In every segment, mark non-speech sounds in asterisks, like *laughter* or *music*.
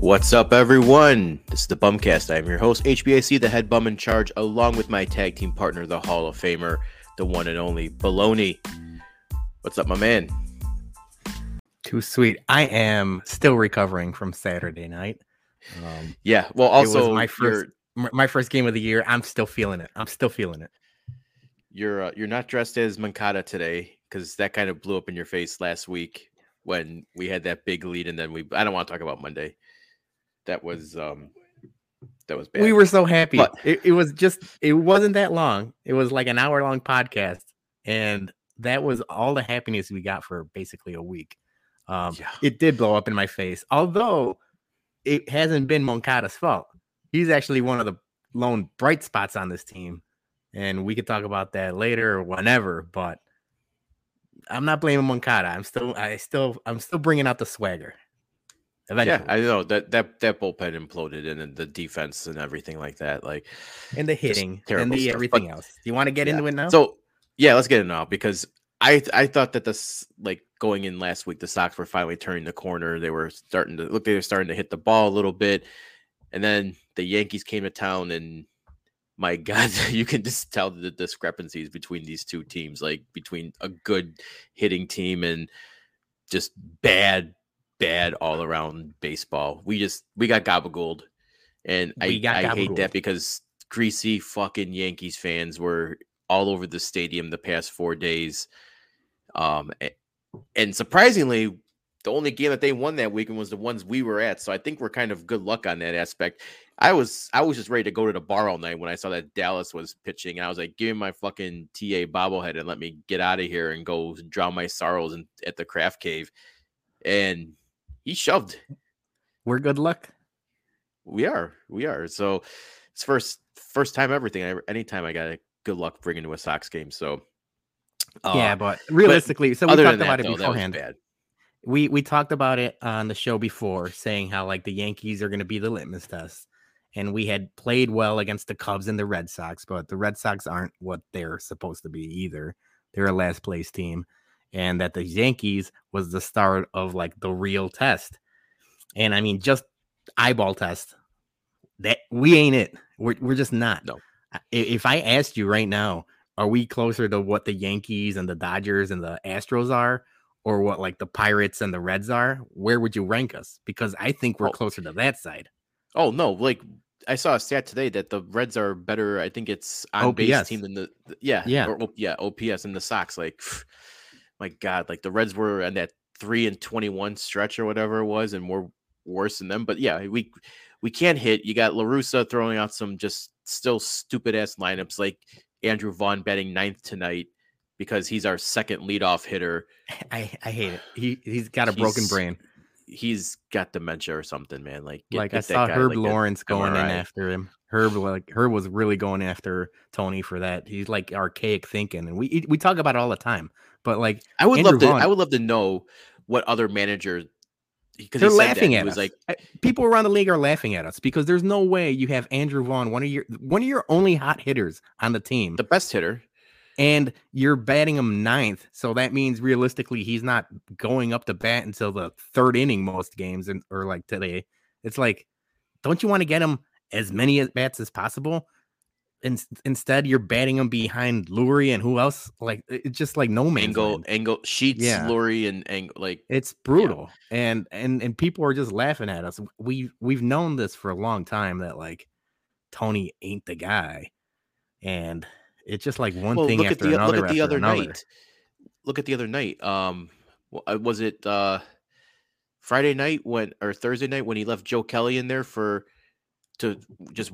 What's up, everyone? This is the Bumcast. I am your host, HBAC, the head bum in charge, along with my tag team partner, the Hall of Famer, the one and only Baloney. What's up, my man? Too sweet. I am still recovering from Saturday night. Um, yeah. Well, also my first my first game of the year. I'm still feeling it. I'm still feeling it. You're uh, you're not dressed as Moncada today because that kind of blew up in your face last week when we had that big lead, and then we. I don't want to talk about Monday. That was um that was bad. We were so happy. But, it, it was just it wasn't that long. It was like an hour long podcast, and that was all the happiness we got for basically a week. Um, yeah. It did blow up in my face, although it hasn't been Moncada's fault. He's actually one of the lone bright spots on this team, and we could talk about that later or whenever. But I'm not blaming Moncada. I'm still, I still, I'm still bringing out the swagger. Eventually. Yeah, I know that that that bullpen imploded and the defense and everything like that, like and the hitting and the stuff. everything but, else. Do you want to get yeah. into it now? So yeah, let's get it now because I I thought that this like going in last week, the Sox were finally turning the corner. They were starting to look. They were starting to hit the ball a little bit, and then the Yankees came to town, and my *laughs* God, you can just tell the discrepancies between these two teams, like between a good hitting team and just bad, bad all around baseball. We just we got gobbled, and we I I hate that because greasy fucking Yankees fans were all over the stadium the past four days um, and surprisingly, the only game that they won that weekend was the ones we were at. So I think we're kind of good luck on that aspect. I was I was just ready to go to the bar all night when I saw that Dallas was pitching. And I was like, give me my fucking TA bobblehead and let me get out of here and go drown my sorrows in, at the craft cave. And he shoved. We're good luck. We are. We are. So it's first first time everything. Anytime I got a good luck bringing to a Sox game. So uh, yeah, but realistically, but so we talked about that, it though, beforehand. We we talked about it on the show before, saying how like the Yankees are going to be the litmus test, and we had played well against the Cubs and the Red Sox, but the Red Sox aren't what they're supposed to be either. They're a last place team, and that the Yankees was the start of like the real test. And I mean, just eyeball test. That we ain't it. We're we're just not. No. If I asked you right now, are we closer to what the Yankees and the Dodgers and the Astros are, or what like the Pirates and the Reds are? Where would you rank us? Because I think we're oh. closer to that side. Oh no, like I saw a stat today that the Reds are better. I think it's on base team than the, the yeah yeah or, yeah OPS and the Sox. Like my God, like the Reds were on that three and twenty one stretch or whatever it was, and we're worse than them. But yeah, we we can't hit. You got La Russa throwing out some just still stupid ass lineups. Like Andrew Vaughn batting ninth tonight because he's our second leadoff hitter. *laughs* I, I hate it. He he's got a he's, broken brain. He's got dementia or something, man. Like get, like get I saw guy, Herb like Lawrence going in after him. Herb like Herb was really going after Tony for that. He's like archaic thinking, and we we talk about it all the time. But like I would Andrew love to Vaughn, I would love to know what other managers because they're laughing at us. Like people around the league are laughing at us because there's no way you have Andrew Vaughn, one of your one of your only hot hitters on the team, the best hitter, and you're batting him ninth. So that means realistically he's not going up to bat until the third inning most games, and or like today. It's like, don't you want to get him as many at bats as possible? in, instead you're batting him behind Leury and who else? Like it's just like no man. Engel, Engel, Sheets, yeah. Leury, and Engel. Like it's brutal, yeah. and and and people are just laughing at us. We we've known this for a long time that like Tony ain't the guy, and it's just like one well, thing after the, another. Look at the other another. night. Look at the other night. Um, uh, was it uh Friday night when or Thursday night when he left Joe Kelly in there for to just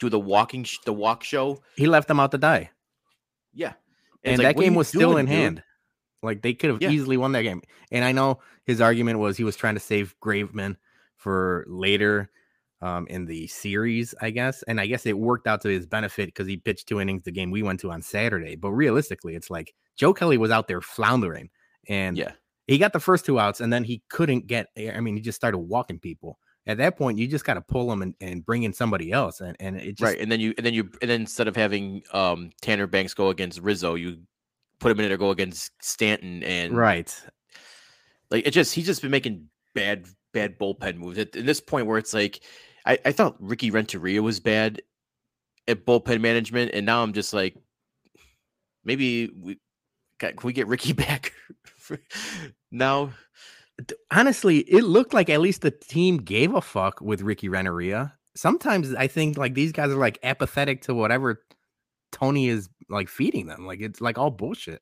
do the walking sh- the walk show. He left them out to die. Yeah, and, and like, that game was still in dude? hand. Like they could have yeah. easily won that game. And I know his argument was he was trying to save Graveman for later um, in the series, I guess. And I guess it worked out to his benefit because he pitched two innings the game we went to on Saturday. But realistically, it's like Joe Kelly was out there floundering, and yeah, he got the first two outs, and then he couldn't get. I mean, he just started walking people at that point you just got to pull them and, and bring in somebody else and, and it just right and then you and then you and then instead of having um tanner banks go against rizzo you put him in there go against stanton and right like it just he's just been making bad bad bullpen moves at, at this point where it's like I, I thought Ricky Renteria was bad at bullpen management, and now I'm just like, maybe we can we get Ricky *laughs* back now? Honestly, it looked like at least the team gave a fuck with Ricky Renteria. Sometimes I think like these guys are like apathetic to whatever Tony is like feeding them. Like it's like all bullshit.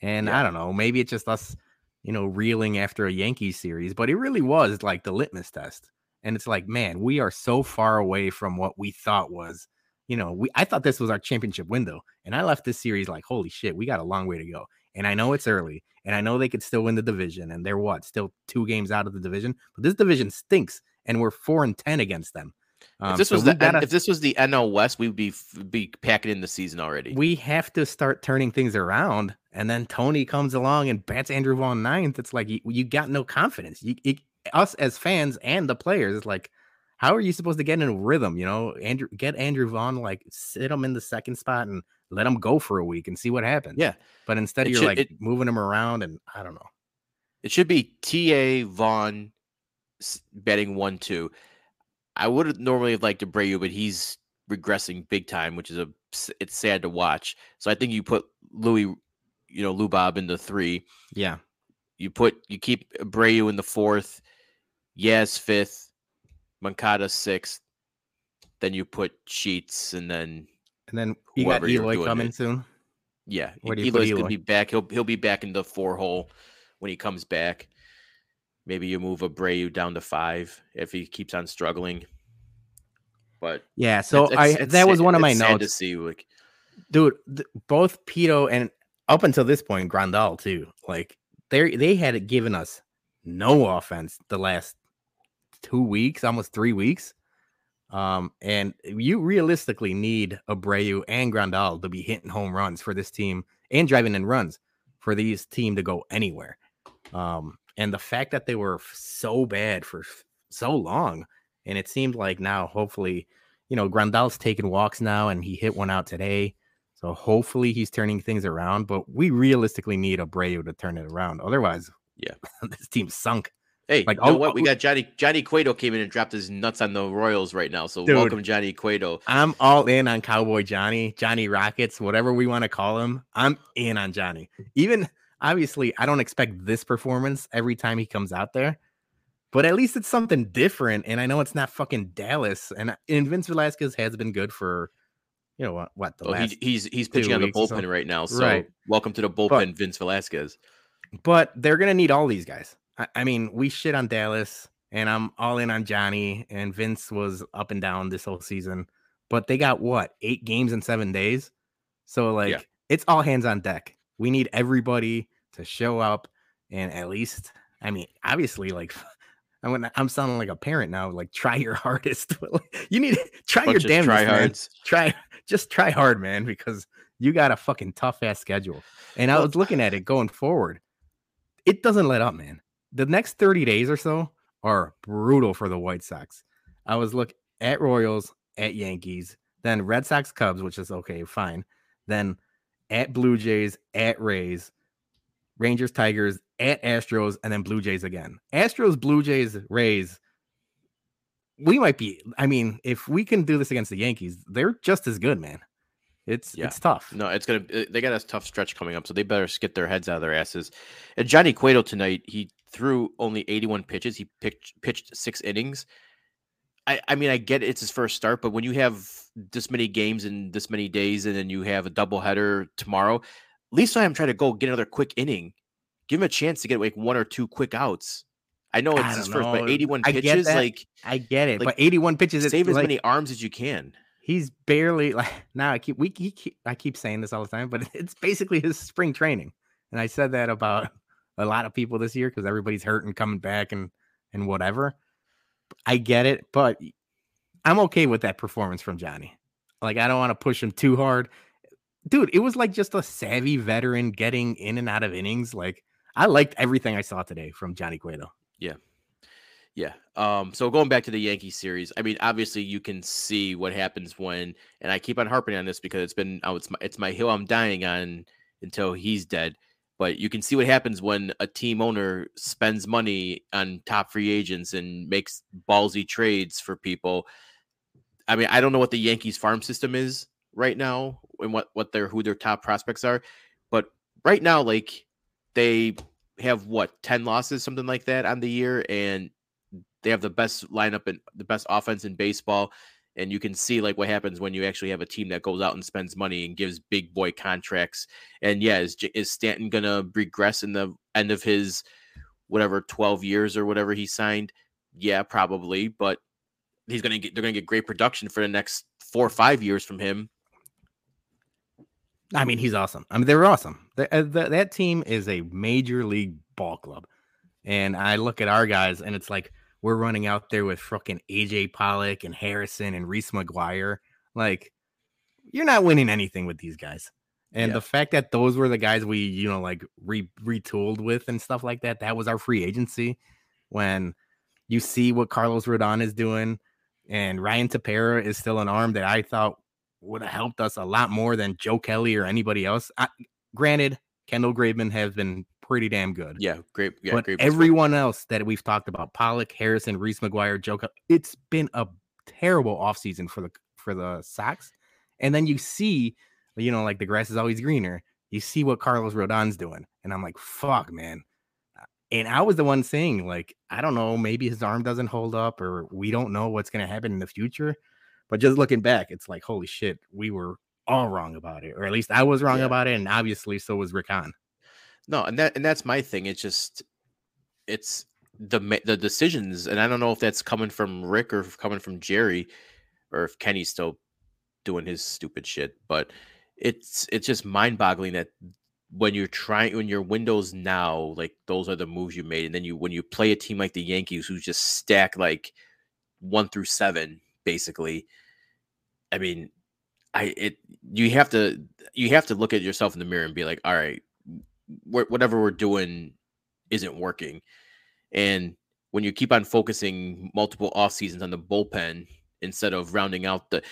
And yeah. I don't know, maybe it's just us, you know, reeling after a Yankees series, but it really was like the litmus test. And it's like, man, we are so far away from what we thought was, you know, we I thought this was our championship window. And I left this series like, holy shit, we got a long way to go. And I know it's early, and I know they could still win the division, and they're what, still two games out of the division, but this division stinks, and we're four and ten against them. Um, if this was the gotta, if this was the NL West, we would be be packing in the season already. We have to start turning things around, and then Tony comes along and bats Andrew Vaughn ninth. It's like you, you got no confidence. You, you, us as fans and the players, it's like, how are you supposed to get in rhythm? You know, Andrew, get Andrew Vaughn, like sit him in the second spot and let him go for a week and see what happens. Yeah, but instead it you're should, like it, moving him around, and I don't know. It should be T.A. Vaughn betting one two I would have normally have liked Abreu, but he's regressing big time, which is a it's sad to watch. So I think you put Louis, you know, Lou Bob in the three. Yeah. You put you keep Abreu in the fourth, Yaz fifth, Moncada sixth. Then you put Sheets, and then and then you got Eloy coming it. soon. Yeah, Eloy's Eloy? gonna be back. He'll he'll be back in the four hole when he comes back. Maybe you move Abreu down to five if he keeps on struggling. But yeah, so it's, I it's, that was one of my notes to see. Like, dude, th- both Pito and up until this point, Grandal too. Like they they had given us no offense the last two weeks, almost three weeks. Um, and you realistically need Abreu and Grandal to be hitting home runs for this team and driving in runs for these team to go anywhere. Um, and the fact that they were so bad for so long, and it seemed like now, hopefully, you know, Grandal's taking walks now, and he hit one out today. So hopefully he's turning things around. But we realistically need Abreu to turn it around. Otherwise, yeah, *laughs* this team's sunk. Hey, like, you know oh, what? We oh, got Johnny Johnny Cueto came in and dropped his nuts on the Royals right now. So dude, welcome, Johnny Cueto. I'm all in on Cowboy Johnny, Johnny Rockets, whatever we want to call him. I'm in on Johnny. Even obviously, I don't expect this performance every time he comes out there, but at least it's something different. And I know it's not fucking Dallas. And, and Vince Velasquez has been good for, you know what? What the last he, he's he's pitching on the bullpen right now. So right. welcome to the bullpen, but, Vince Velasquez. But they're gonna need all these guys. I, I mean, we shit on Dallas, and I'm all in on Johnny. And Vince was up and down this whole season. But they got what eight games in seven days. So like yeah. it's all hands on deck. We need everybody to show up and at least, I mean, obviously, like *laughs* I am I'm sounding like a parent now. Like, try your *laughs* hardest. *laughs* you need to try your damn try hards. Try just try hard, man, because you got a fucking tough ass schedule. And I was looking at it going forward. It doesn't let up, man. The next 30 days or so are brutal for the White Sox. I was look at Royals, at Yankees, then Red Sox Cubs, which is okay, fine. Then at Blue Jays, at Rays, Rangers, Tigers, at Astros, and then Blue Jays again. Astros, Blue Jays, Rays. We might be. I mean, if we can do this against the Yankees, they're just as good, man. It's yeah. it's tough. No, it's gonna. They got a tough stretch coming up, so they better get their heads out of their asses. And Johnny Cueto tonight, he threw only 81 pitches. He pitched pitched six innings. I, I mean, I get it, it's his first start, but when you have this many games in this many days, and then you have a doubleheader tomorrow, at least I'm trying to go get another quick inning. Give him a chance to get like one or two quick outs. I know it's his know. first, but 81 pitches, like I get it, like, but 81 pitches, save as like, many arms as you can. He's barely *laughs* like now. I keep we keep, I keep saying this all the time, but *laughs* it's basically his spring training, and I said that about a lot of people this year because everybody's hurt and coming back and and whatever. I get it, but I'm okay with that performance from Johnny. Like I don't want to push him too hard. Dude, it was like just a savvy veteran getting in and out of innings. Like I liked everything I saw today from Johnny Cueto. Yeah. Yeah. Um, so going back to the Yankee series, I mean, obviously you can see what happens when, and I keep on harping on this because it's been, oh, it's my, it's my hill I'm dying on until he's dead. But you can see what happens when a team owner spends money on top free agents and makes ballsy trades for people. I mean, I don't know what the Yankees farm system is right now and what what their who their top prospects are, but right now, like they have what 10 losses, something like that on the year, and they have the best lineup and the best offense in baseball and you can see like what happens when you actually have a team that goes out and spends money and gives big boy contracts. And yeah, is, is Stanton gonna regress in the end of his whatever 12 years or whatever he signed? Yeah, probably, but he's gonna get they're gonna get great production for the next four or five years from him. I mean, he's awesome. I mean, they're awesome. The, uh, the, that team is a major league ball club, and I look at our guys, and it's like we're running out there with fucking AJ Pollock and Harrison and Reese McGuire. Like, you're not winning anything with these guys. And yeah. the fact that those were the guys we, you know, like re- retooled with and stuff like that, that was our free agency. When you see what Carlos Rodon is doing, and Ryan Tepera is still an arm that I thought would have helped us a lot more than Joe Kelly or anybody else. I, granted, Kendall Graveman has been pretty damn good. Yeah, great. Yeah, but great everyone else that we've talked about, Pollock, Harrison, Reese McGuire, Joe, it's been a terrible offseason for the for the Sox. And then you see, you know, like the grass is always greener. You see what Carlos Rodon's doing, and I'm like, fuck, man. Uh, and I was the one saying, like, I don't know, maybe his arm doesn't hold up, or we don't know what's gonna happen in the future. But just looking back, it's like, holy shit, we were all wrong about it, or at least I was wrong yeah. about it, and obviously so was Rick Hahn. No, and that and that's my thing. It's just it's the the decisions, and I don't know if that's coming from Rick or coming from Jerry, or if Kenny's still doing his stupid shit. But it's it's just mind boggling that when you're trying when your windows now like those are the moves you made, and then you when you play a team like the Yankees who just stack like one through seven basically. I mean, I it you have to you have to look at yourself in the mirror and be like, all right, whatever we're doing isn't working. And when you keep on focusing multiple off seasons on the bullpen instead of rounding out the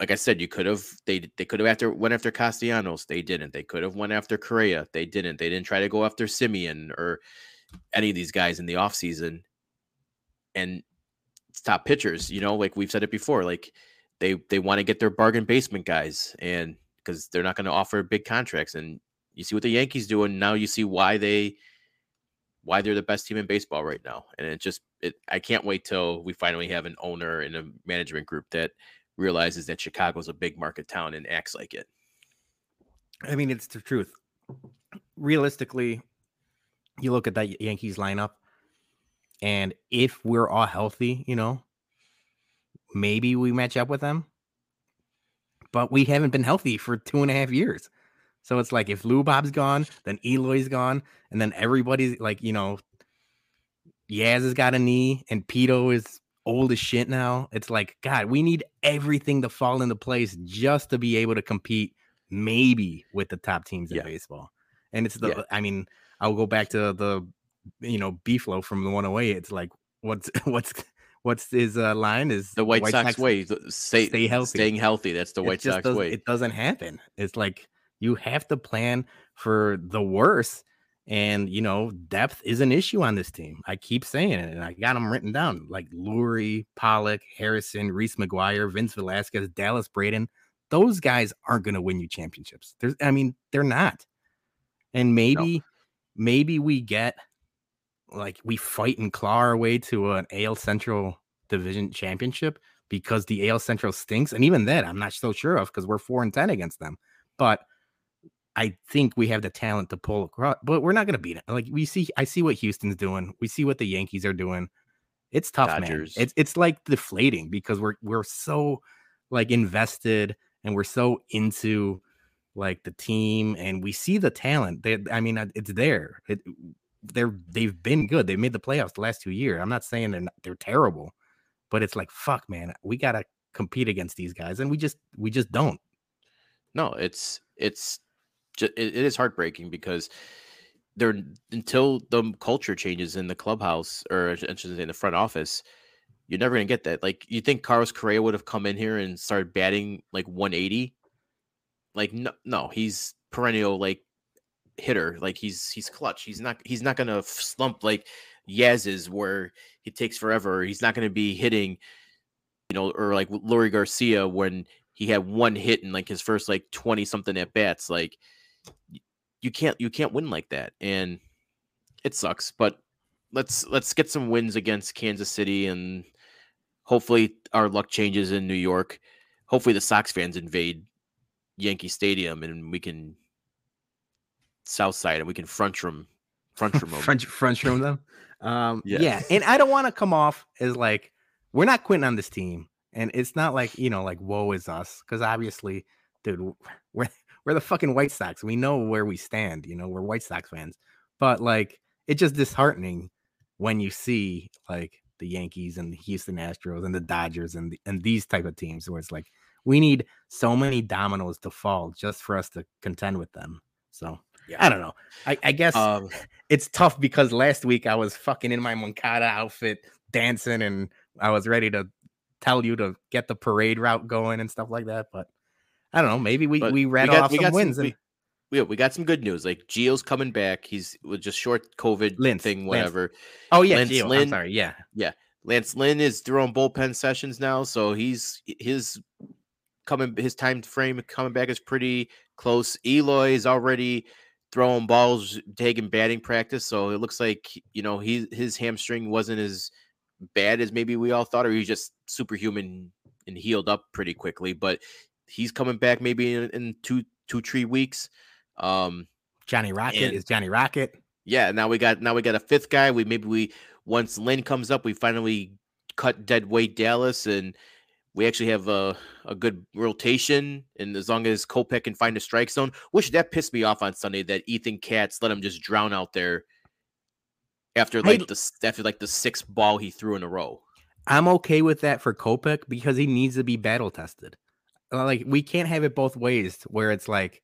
like I said, you could have they they could have after went after Castellanos, they didn't. They could have went after Correa, they didn't. They didn't try to go after Semien or any of these guys in the offseason. And top pitchers, you know, like we've said it before, like they they want to get their bargain basement guys and because they're not going to offer big contracts and you see what the Yankees do, and now you see why they why they're the best team in baseball right now. And it just it I can't wait till we finally have an owner and a management group that realizes that Chicago's a big market town and acts like it. I mean, it's the truth. Realistically, you look at that Yankees lineup, and if we're all healthy, you know, maybe we match up with them. But we haven't been healthy for two and a half years. So it's like if Lou Bob's gone, then Eloy's gone, and then everybody's like, you know, Yaz has got a knee, and Pito is old as shit now. It's like, God, we need everything to fall into place just to be able to compete, maybe with the top teams in yeah. baseball. And it's the, yeah. I mean, I'll go back to the, you know, Beeflo from the 108. It's like, what's *laughs* what's what's his uh, line is the White, White Sox, Sox, way. Stay, stay healthy, staying healthy. That's the White Sox way. It doesn't happen. It's like you have to plan for the worst. And you know, depth is an issue on this team. I keep saying it, and I got them written down like Leury, Pollock, Harrison, Reese McGuire, Vince Velasquez, Dallas Braden. Those guys aren't going to win you championships. There's, I mean, they're not. And maybe, no. maybe we get like we fight and claw our way to an AL Central Division championship because the AL Central stinks. And even that, I'm not so sure of because we're four and ten against them. But I think we have the talent to pull across, but we're not going to beat it. Like we see, I see what Houston's doing. We see what the Yankees are doing. It's tough, Dodgers. man. It's it's like deflating because we're we're so like invested and we're so into like the team and we see the talent. They, I mean, uh, it's there. It, they're they've been good. They made the playoffs the last two years. I'm not saying they're not, they're terrible, but it's like fuck, man. We gotta compete against these guys, and we just we just don't. No, it's it's it, is heartbreaking because there until the culture changes in the clubhouse or in the front office, you're never gonna get that. Like you think Carlos Correa would have come in here and started batting like 180? Like no, no, he's perennial like hitter. Like he's he's clutch. He's not he's not gonna slump like Yaz is, where he takes forever. He's not gonna be hitting, you know, or like Leury Garcia when he had one hit in like his first like twenty something at bats. Like you can't you can't win like that, and it sucks. But let's let's get some wins against Kansas City and hopefully our luck changes in New York. Hopefully the Sox fans invade Yankee Stadium and we can south side and we can front room front room front, front room them. Um yeah. yeah. And I don't want to come off as like we're not quitting on this team. And it's not like, you know, like woe is us. Cause obviously, dude, we're we're the fucking White Sox. We know where we stand, you know, we're White Sox fans. But like it's just disheartening when you see like the Yankees and the Houston Astros and the Dodgers and the, and these type of teams where it's like we need so many dominoes to fall just for us to contend with them. So yeah. I don't know. I, I guess um, *laughs* it's tough because last week I was fucking in my Moncada outfit dancing and I was ready to tell you to get the parade route going and stuff like that. But I don't know. Maybe we, we read we got, off we some wins. Some, and, we, we got some good news. Like Gio's coming back. He's with just short COVID thing, whatever. Oh yeah, Lance Gio. Lynn, I'm sorry. Yeah, yeah. Lance Lynn is throwing bullpen sessions now, so he's his coming his time frame coming back is pretty close. Eloy is already throwing balls, taking batting practice, so it looks like you know he his hamstring wasn't as bad as maybe we all thought, or he's just superhuman and healed up pretty quickly. But he's coming back maybe in, in two two three weeks. Um, Johnny Rocket and, is Johnny Rocket. Yeah, now we got now we got a fifth guy. We maybe we once Lynn comes up, we finally cut dead weight Dallas and we actually have a, a good rotation. And as long as Kopech can find a strike zone, which that pissed me off on Sunday that Ethan Katz let him just drown out there after like I, the after like the sixth ball he threw in a row. I'm okay with that for Kopech because he needs to be battle tested. Uh, like we can't have it both ways where it's like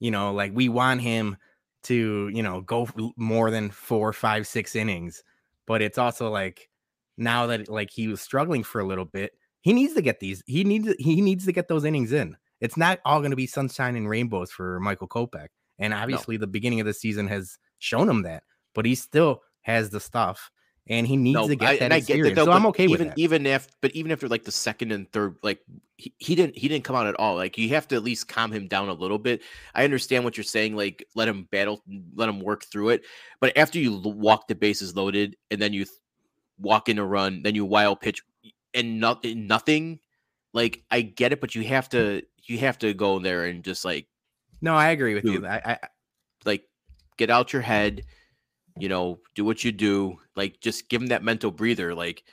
you know, like we want him to, you know, go more than four, five, six innings. But it's also like now that like he was struggling for a little bit, he needs to get these. He needs he needs to get those innings in. It's not all going to be sunshine and rainbows for Michael Kopech. And obviously, no. the beginning of the season has shown him that. But he still has the stuff and he needs no, to get I, that experience. That, though, so I'm okay even, with that. Even if, but even after like the second and third, like he, he didn't he didn't come out at all. Like you have to at least calm him down a little bit. I understand what you're saying. Like let him battle, let him work through it. But after you walk the bases loaded and then you walk in a run, then you wild pitch and not nothing. Like I get it, but you have to you have to go in there and just like. No, I agree with dude, you. I, I like get out your head you know, do what you do. Like, just give him that mental breather. Like,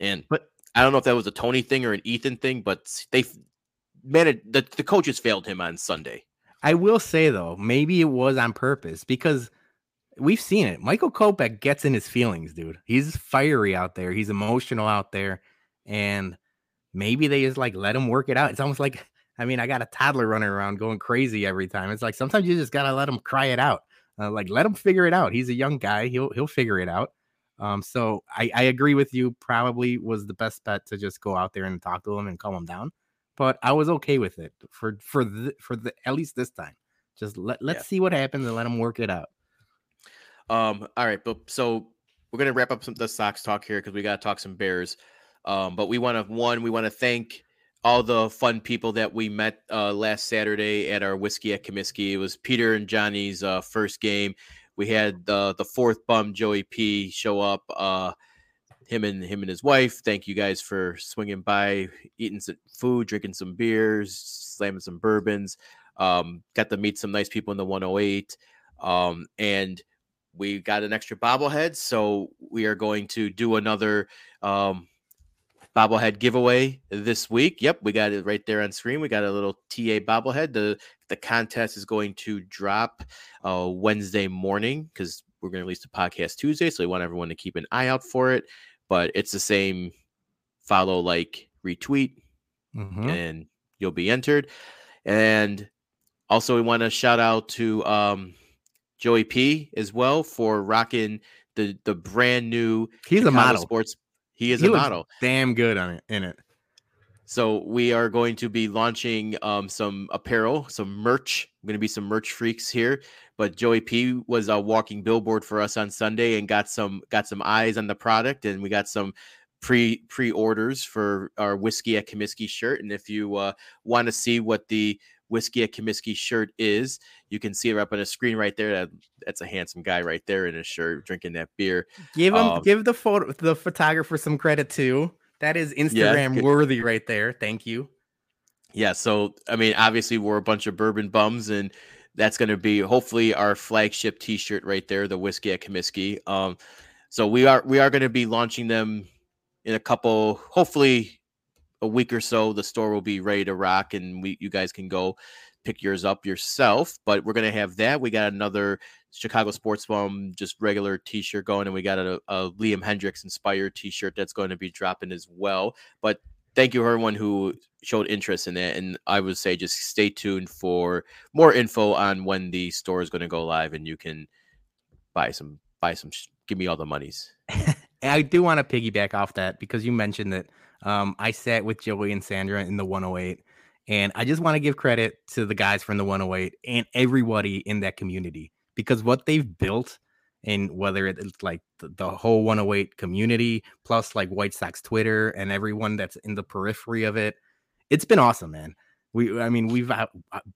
and but I don't know if that was a Tony thing or an Ethan thing, but they man, the the coaches failed him on Sunday. I will say though, maybe it was on purpose because we've seen it. Michael Kopech gets in his feelings, dude. He's fiery out there. He's emotional out there, and maybe they just like let him work it out. It's almost like I mean, I got a toddler running around going crazy every time. It's like sometimes you just gotta let him cry it out. Uh, like let him figure it out. He's a young guy. He'll he'll figure it out. Um, so I, I agree with you. Probably was the best bet to just go out there and talk to him and calm him down. But I was okay with it for for the for the at least this time. Just let let's yeah. see what happens and let him work it out. Um. All right, but so we're gonna wrap up some the Sox talk here because we gotta talk some Bears. Um. But we want to one. We want to thank all the fun people that we met uh, last Saturday at our whiskey at Comiskey. It was Peter and Johnny's uh, first game. We had the the fourth bum Joey P show up. Uh, him and him and his wife. Thank you guys for swinging by, eating some food, drinking some beers, slamming some bourbons. Um, got to meet some nice people in the 108. Um, and we got an extra bobblehead, so we are going to do another um, bobblehead giveaway this week. Yep, we got it right there on screen. We got a little TA bobblehead. The the contest is going to drop uh, Wednesday morning because we're going to release the podcast Tuesday. So we want everyone to keep an eye out for it. But it's the same follow, like, retweet, mm-hmm. and you'll be entered. And also, we want to shout out to um, Joey P as well for rocking the the brand new he's Chicago a model sports he is he a model. Damn good on it in it. So we are going to be launching um, some apparel, some merch. I'm going to be some merch freaks here. But Joey P was a walking billboard for us on Sunday and got some got some eyes on the product, and we got some pre pre orders for our whiskey at Comiskey shirt. And if you uh, want to see what the whiskey at Comiskey shirt is, you can see it up on the screen right there. That, that's a handsome guy right there in his shirt drinking that beer. Give him um, give the photo the photographer some credit too. That is Instagram yeah, worthy right there. Thank you. Yeah, so I mean, obviously we're a bunch of bourbon bums, and that's going to be hopefully our flagship T-shirt right there, the whiskey at Comiskey. Um, so we are we are going to be launching them in a couple, hopefully a week or so. The store will be ready to rock, and we you guys can go pick yours up yourself. But we're gonna have that. We got another Chicago Sports Bum, just regular T-shirt going, and we got a, a Liam Hendriks inspired T-shirt that's going to be dropping as well. But thank you everyone who showed interest in it, and I would say just stay tuned for more info on when the store is going to go live, and you can buy some buy some. Give me all the monies. *laughs* I do want to piggyback off that because you mentioned that um, I sat with Joey and Sandra in the 108 and I just want to give credit to the guys from the 108 and everybody in that community because what they've built and whether it's like the, the, whole 108 community plus like White Sox Twitter and everyone that's in the periphery of it, it's been awesome, man. We, I mean, we've uh,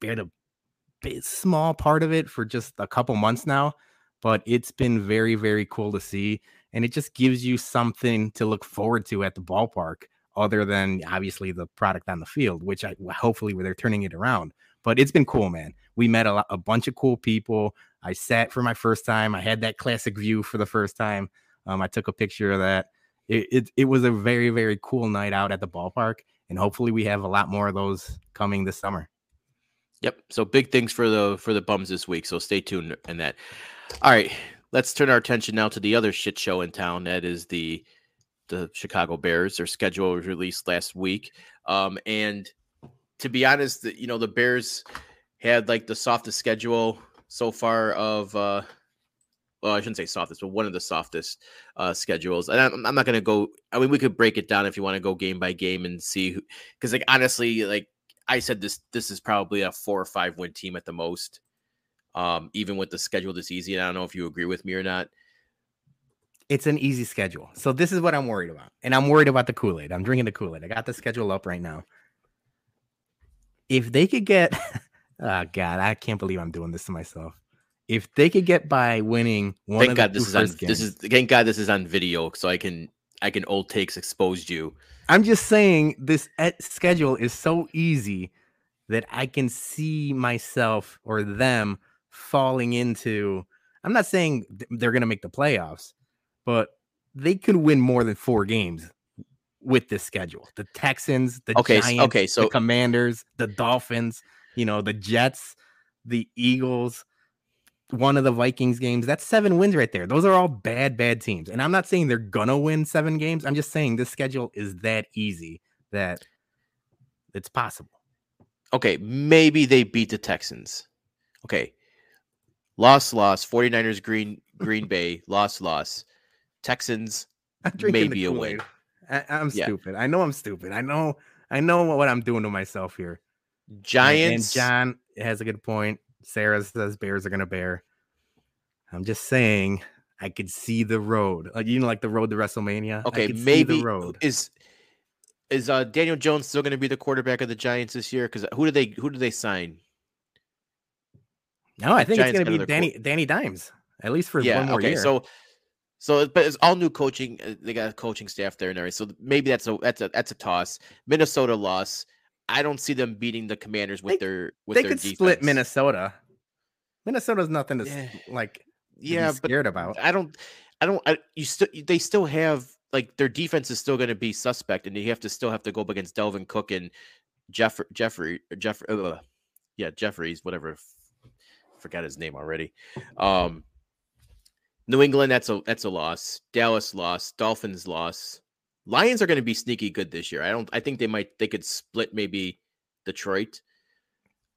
been a bit small part of it for just a couple months now, but it's been very, very cool to see. And it just gives you something to look forward to at the ballpark other than obviously the product on the field, which I hopefully they're turning it around. But it's been cool, man. We met a, a bunch of cool people. I sat for my first time. I had that classic view for the first time. Um, I took a picture of that. It, it, it was a very very cool night out at the ballpark, and hopefully we have a lot more of those coming this summer. Yep. So big things for the for the bums this week. So stay tuned in that. All right, let's turn our attention now to the other shit show in town. That is the the Chicago Bears. Their schedule was released last week. Um, and to be honest, the, you know, the Bears had like the softest schedule so far of uh well, I shouldn't say softest, but one of the softest uh, schedules. And I'm, I'm not going to go. I mean, we could break it down if you want to go game by game and see who. Because, like, honestly, like I said, this this is probably a four or five win team at the most. Um, even with the schedule this easy, and I don't know if you agree with me or not it's an easy schedule. So this is what I'm worried about. And I'm worried about the Kool-Aid. I'm drinking the Kool-Aid. I got the schedule up right now. If they could get oh *laughs* god, I can't believe I'm doing this to myself. If they could get by winning one thank God this is on games, this is thank God this is on video so I can I can old takes exposed you. I'm just saying this schedule is so easy that I can see myself or them falling into I'm not saying they're going to make the playoffs, but they could win more than four games with this schedule. The Texans, the okay, Giants, okay, so the Commanders, the Dolphins, you know, the Jets, the Eagles, one of the Vikings games. That's seven wins right there. Those are all bad, bad teams. And I'm not saying they're gonna win seven games. I'm just saying this schedule is that easy that it's possible. Okay, maybe they beat the Texans. Okay. Loss, loss, 49ers, Green, Green *laughs* Bay, loss, loss. Texans maybe a win. I, am yeah. stupid. I know I'm stupid. I know I know what I'm doing to myself here. Giants. And, and John has a good point. Sarah says Bears are gonna bear. I'm just saying I could see the road. Like you know, like the road to WrestleMania. Okay, maybe the road is is uh Daniel Jones still gonna be the quarterback of the Giants this year? Because who do they who do they sign? No, I think Giants it's gonna be Danny Danny Dimes at least for yeah, one more okay, year. So so, but it's all new coaching. Uh, they got a coaching staff there and everything. So maybe that's a that's a that's a toss. Minnesota loss. I don't see them beating the Commanders with they, their with they their could defense. split Minnesota. Minnesota's nothing to yeah. like. Yeah, scared about. I don't. I don't. I, you still. They still have like their defense is still going to be suspect, and you have to still have to go up against Dalvin Cook and Jeff Jeffrey Jeffrey. Uh, yeah, Jeffries, whatever. Forgot his name already. Um, New England, that's a that's a loss. Dallas loss. Dolphins loss. Lions are going to be sneaky good this year. I don't. I think they might. They could split maybe Detroit.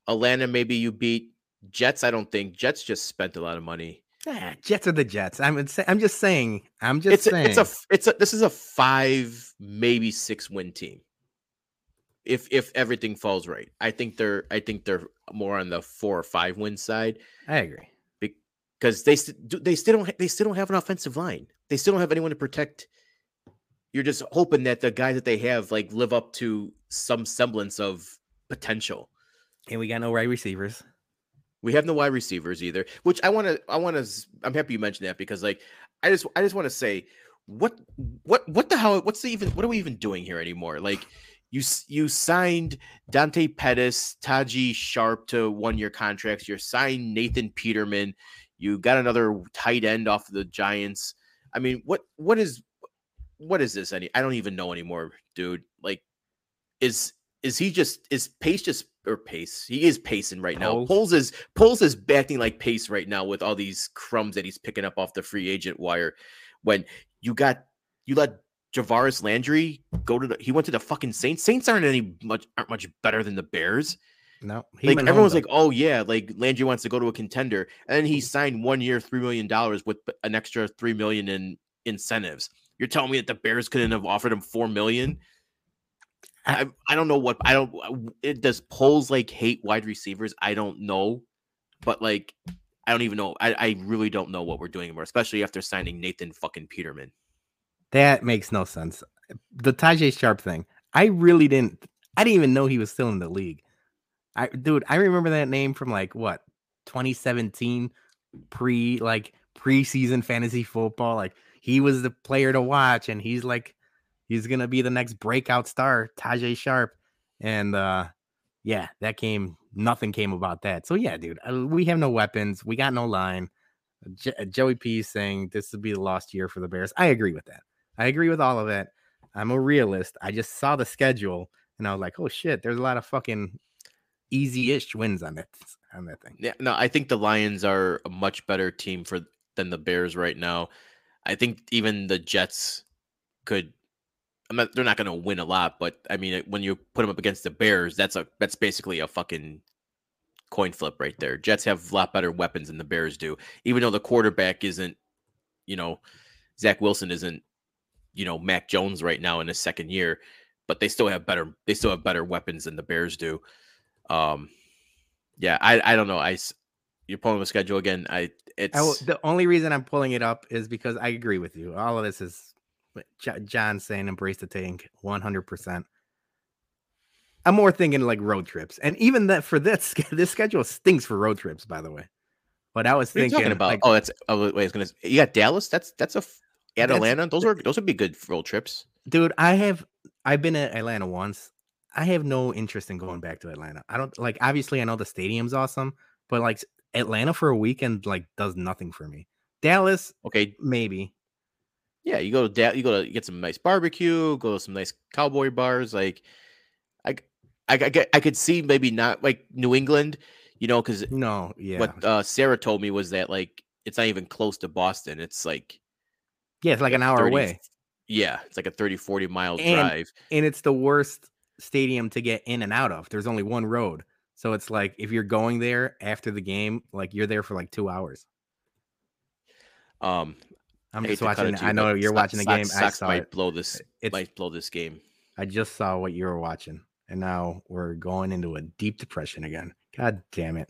Atlanta, maybe you beat Jets. I don't think Jets just spent a lot of money. Yeah, Jets are the Jets. I'm. I'm just saying. I'm just it's saying. A, it's a. It's a. This is a five, maybe six win team. If if everything falls right, I think they're I think they're more on the four or five win side. I agree because they they still don't they still don't have an offensive line. They still don't have anyone to protect. You're just hoping that the guys that they have like live up to some semblance of potential. And we got no wide receivers. We have no wide receivers either, which I want to. I want to. I'm happy you mentioned that because, like, I just, I just want to say, what, what, what the hell? What's the even? What are we even doing here anymore? Like, you, you signed Dante Pettis, Tajae Sharpe to one year contracts. You're signed Nathan Peterman. You got another tight end off of the Giants. I mean, what, what is, what is this? Any? I don't even know anymore, dude. Like, is is he just is Pace just or Pace? He is pacing right now. Poles is Poles is acting like Pace right now with all these crumbs that he's picking up off the free agent wire. When you got you let Jarvis Landry go to the he went to the fucking Saints. Saints aren't any much aren't much better than the Bears. No, like everyone's like, oh yeah, like Landry wants to go to a contender, and then he mm-hmm. signed one year, three million dollars with an extra three million in incentives. You're telling me that the Bears couldn't have offered him four million? I, I don't know what I don't. Uh, it does Poles like hate wide receivers. I don't know, but like I don't even know. I, I really don't know what we're doing anymore, especially after signing Nathan fucking Peterman. That makes no sense. The Tajae Sharpe thing. I really didn't. I didn't even know he was still in the league. I dude, I remember that name from like what 2017 pre like preseason fantasy football. Like he was the player to watch, and he's like he's gonna be the next breakout star, Tajae Sharpe. And uh yeah, that came nothing came about that. So yeah, dude, uh, we have no weapons, we got no line. J- Joey P saying this would be the lost year for the Bears. I agree with that. I agree with all of it. I'm a realist. I just saw the schedule and I was like, oh shit, there's a lot of fucking easy-ish wins on that on that thing. Yeah, no, I think the Lions are a much better team for than the Bears right now. I think even the Jets could I not, they're not going to win a lot, but I mean, when you put them up against the Bears, that's a that's basically a fucking coin flip right there. Jets have a lot better weapons than the Bears do, even though the quarterback isn't, you know, Zach Wilson isn't, you know, Mac Jones right now in his second year, but they still have better they still have better weapons than the Bears do. Um, yeah, I I don't know. I you're pulling the schedule again. I it's I, the only reason I'm pulling it up is because I agree with you. All of this is John saying embrace the tank 100%. I'm more thinking like road trips. And even that for this, *laughs* this schedule stinks for road trips, by the way. But I was thinking about, like, oh, that's, oh, wait, it's gonna, you got Dallas. That's, that's a, at Atlanta. Those are, those would be good road trips. Dude, I have, I've been at Atlanta once. I have no interest in going back to Atlanta. I don't like, obviously, I know the stadium's awesome, but like Atlanta for a weekend, like, does nothing for me. Dallas, okay, maybe. Yeah, you go to you go to get some nice barbecue, go to some nice cowboy bars. Like, I, I, I, I could see maybe not like New England, you know, because no, yeah. What uh, Sarah told me was that like it's not even close to Boston. It's like, yeah, it's like an hour 30, away. Yeah, it's like a 30, 40 mile and, drive, and it's the worst stadium to get in and out of. There's only one road, so it's like if you're going there after the game, like you're there for like two hours. Um, I'm just watching. I know you're watching the game. Sox, might it. blow this. It might blow this game. I just saw what you were watching, and now we're going into a deep depression again. God damn it!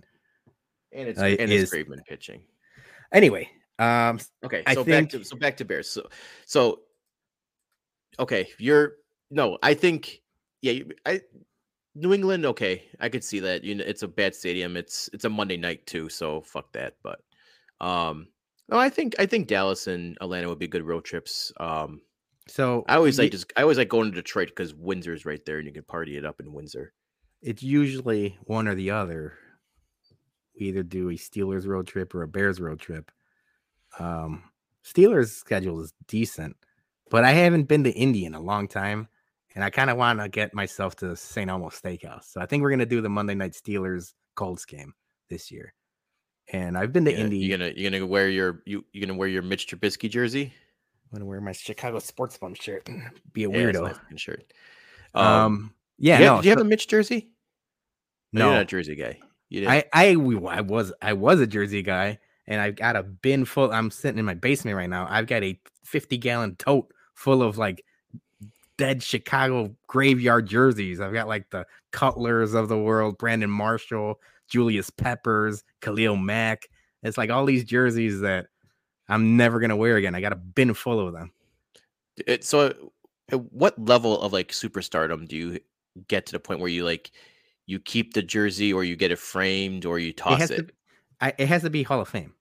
And it's uh, and it's Graveman pitching. Anyway, um, okay. So I back to so back to Bears. So so okay, you're no. I think yeah. I New England. Okay, I could see that. You know, it's a bad stadium. It's it's a Monday night too. So fuck that. But um no, I think I think Dallas and Atlanta would be good road trips. Um, so I always like just I always like going to Detroit because Windsor's right there and you can party it up in Windsor. It's usually one or the other. We either do a Steelers road trip or a Bears road trip. Um, Steelers schedule is decent, but I haven't been to Indy in a long time, and I kind of want to get myself to St. Elmo Steakhouse. So I think we're gonna do the Monday Night Steelers Colts game this year and I've been to yeah, Indy. You gonna you gonna wear your you you gonna wear your Mitch Trubisky jersey? I'm gonna wear my Chicago Sports Bum shirt. *clears throat* Be a weirdo. Yeah, nice shirt. Um, um yeah. no, did you have a Mitch jersey? No, you're not a jersey guy. You did. I I I was I was a jersey guy, and I've got a bin full. I'm sitting in my basement right now. I've got a 50 gallon tote full of like dead Chicago graveyard jerseys. I've got like the Cutlers of the world, Brandon Marshall, Julius Peppers, Khalil Mack. It's like all these jerseys that I'm never gonna wear again. I got a bin full of them. It, so, uh, what level of like superstardom do you get to the point where you like you keep the jersey or you get it framed or you toss it? it? To, I, it has to be Hall of Fame,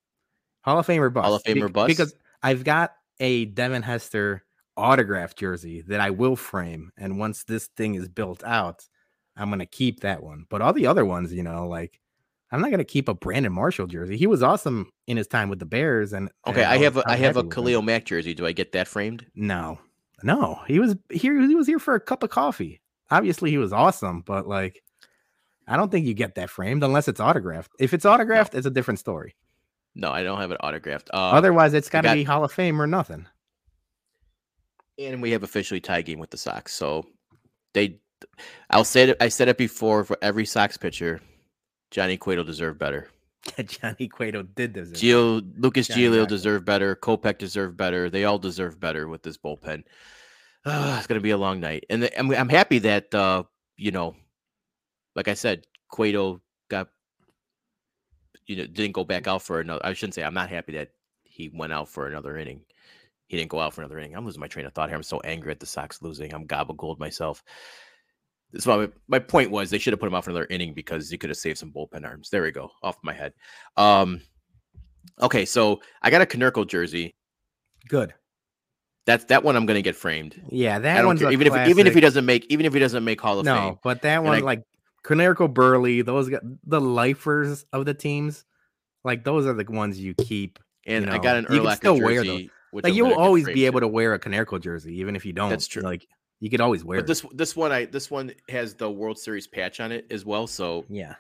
Hall of Fame or bust. Hall of Fame or bust because I've got a Devin Hester autograph jersey that I will frame, and once this thing is built out, I'm gonna keep that one. But all the other ones, you know, like I'm not gonna keep a Brandon Marshall jersey. He was awesome in his time with the Bears. And okay, and I have a, I have a Khalil Mack jersey. Do I get that framed? No, no. He was here. He was here for a cup of coffee. Obviously, he was awesome, but like, I don't think you get that framed unless it's autographed. If it's autographed, no. it's a different story. No, I don't have it autographed. Uh, Otherwise, it's got to be Hall of Fame or nothing. And we have officially tied game with the Sox, so they. I'll say it. I said it before for every Sox pitcher Johnny Cueto deserved better. *laughs* Johnny Cueto did deserve. Gio Lucas Giolito deserved better. Kopech deserved better. They all deserve better with this bullpen. Uh, *sighs* it's gonna be a long night, and I'm, I'm happy that uh, you know, like I said, Cueto got you know didn't go back out for another. I shouldn't say I'm not happy that he went out for another inning. He didn't go out for another inning. I'm losing my train of thought here. I'm so angry at the Sox losing. I'm gobble gold myself. So my, my point was they should have put him off another inning because he could have saved some bullpen arms. There we go, off my head. Um, okay, so I got a Konerko jersey. Good. That's that one I'm gonna get framed. Yeah, that one's even classic. if even if he doesn't make even if he doesn't make Hall of no, Fame. but that one I, like Konerko Buehrle, those the lifers of the teams, like those are the ones you keep. And you know, I got an Urlacher jersey. Like you'll always be able to wear a Konerko jersey, even if you don't. That's true. Like you could always wear. But this this one I this one has the World Series patch on it as well. So yeah,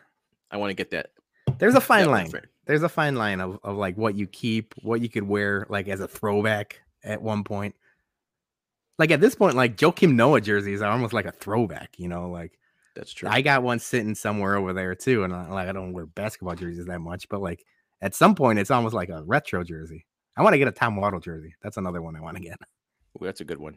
I want to get that. There's a fine line. There's a fine line of, of like what you keep, what you could wear like as a throwback at one point. Like at this point, like Joakim Noah jerseys are almost like a throwback, you know, like that's true. I got one sitting somewhere over there too. And I, like I don't wear basketball jerseys that much, but like at some point it's almost like a retro jersey. I want to get a Tom Waddle jersey. That's another one I want to get. Ooh, that's a good one.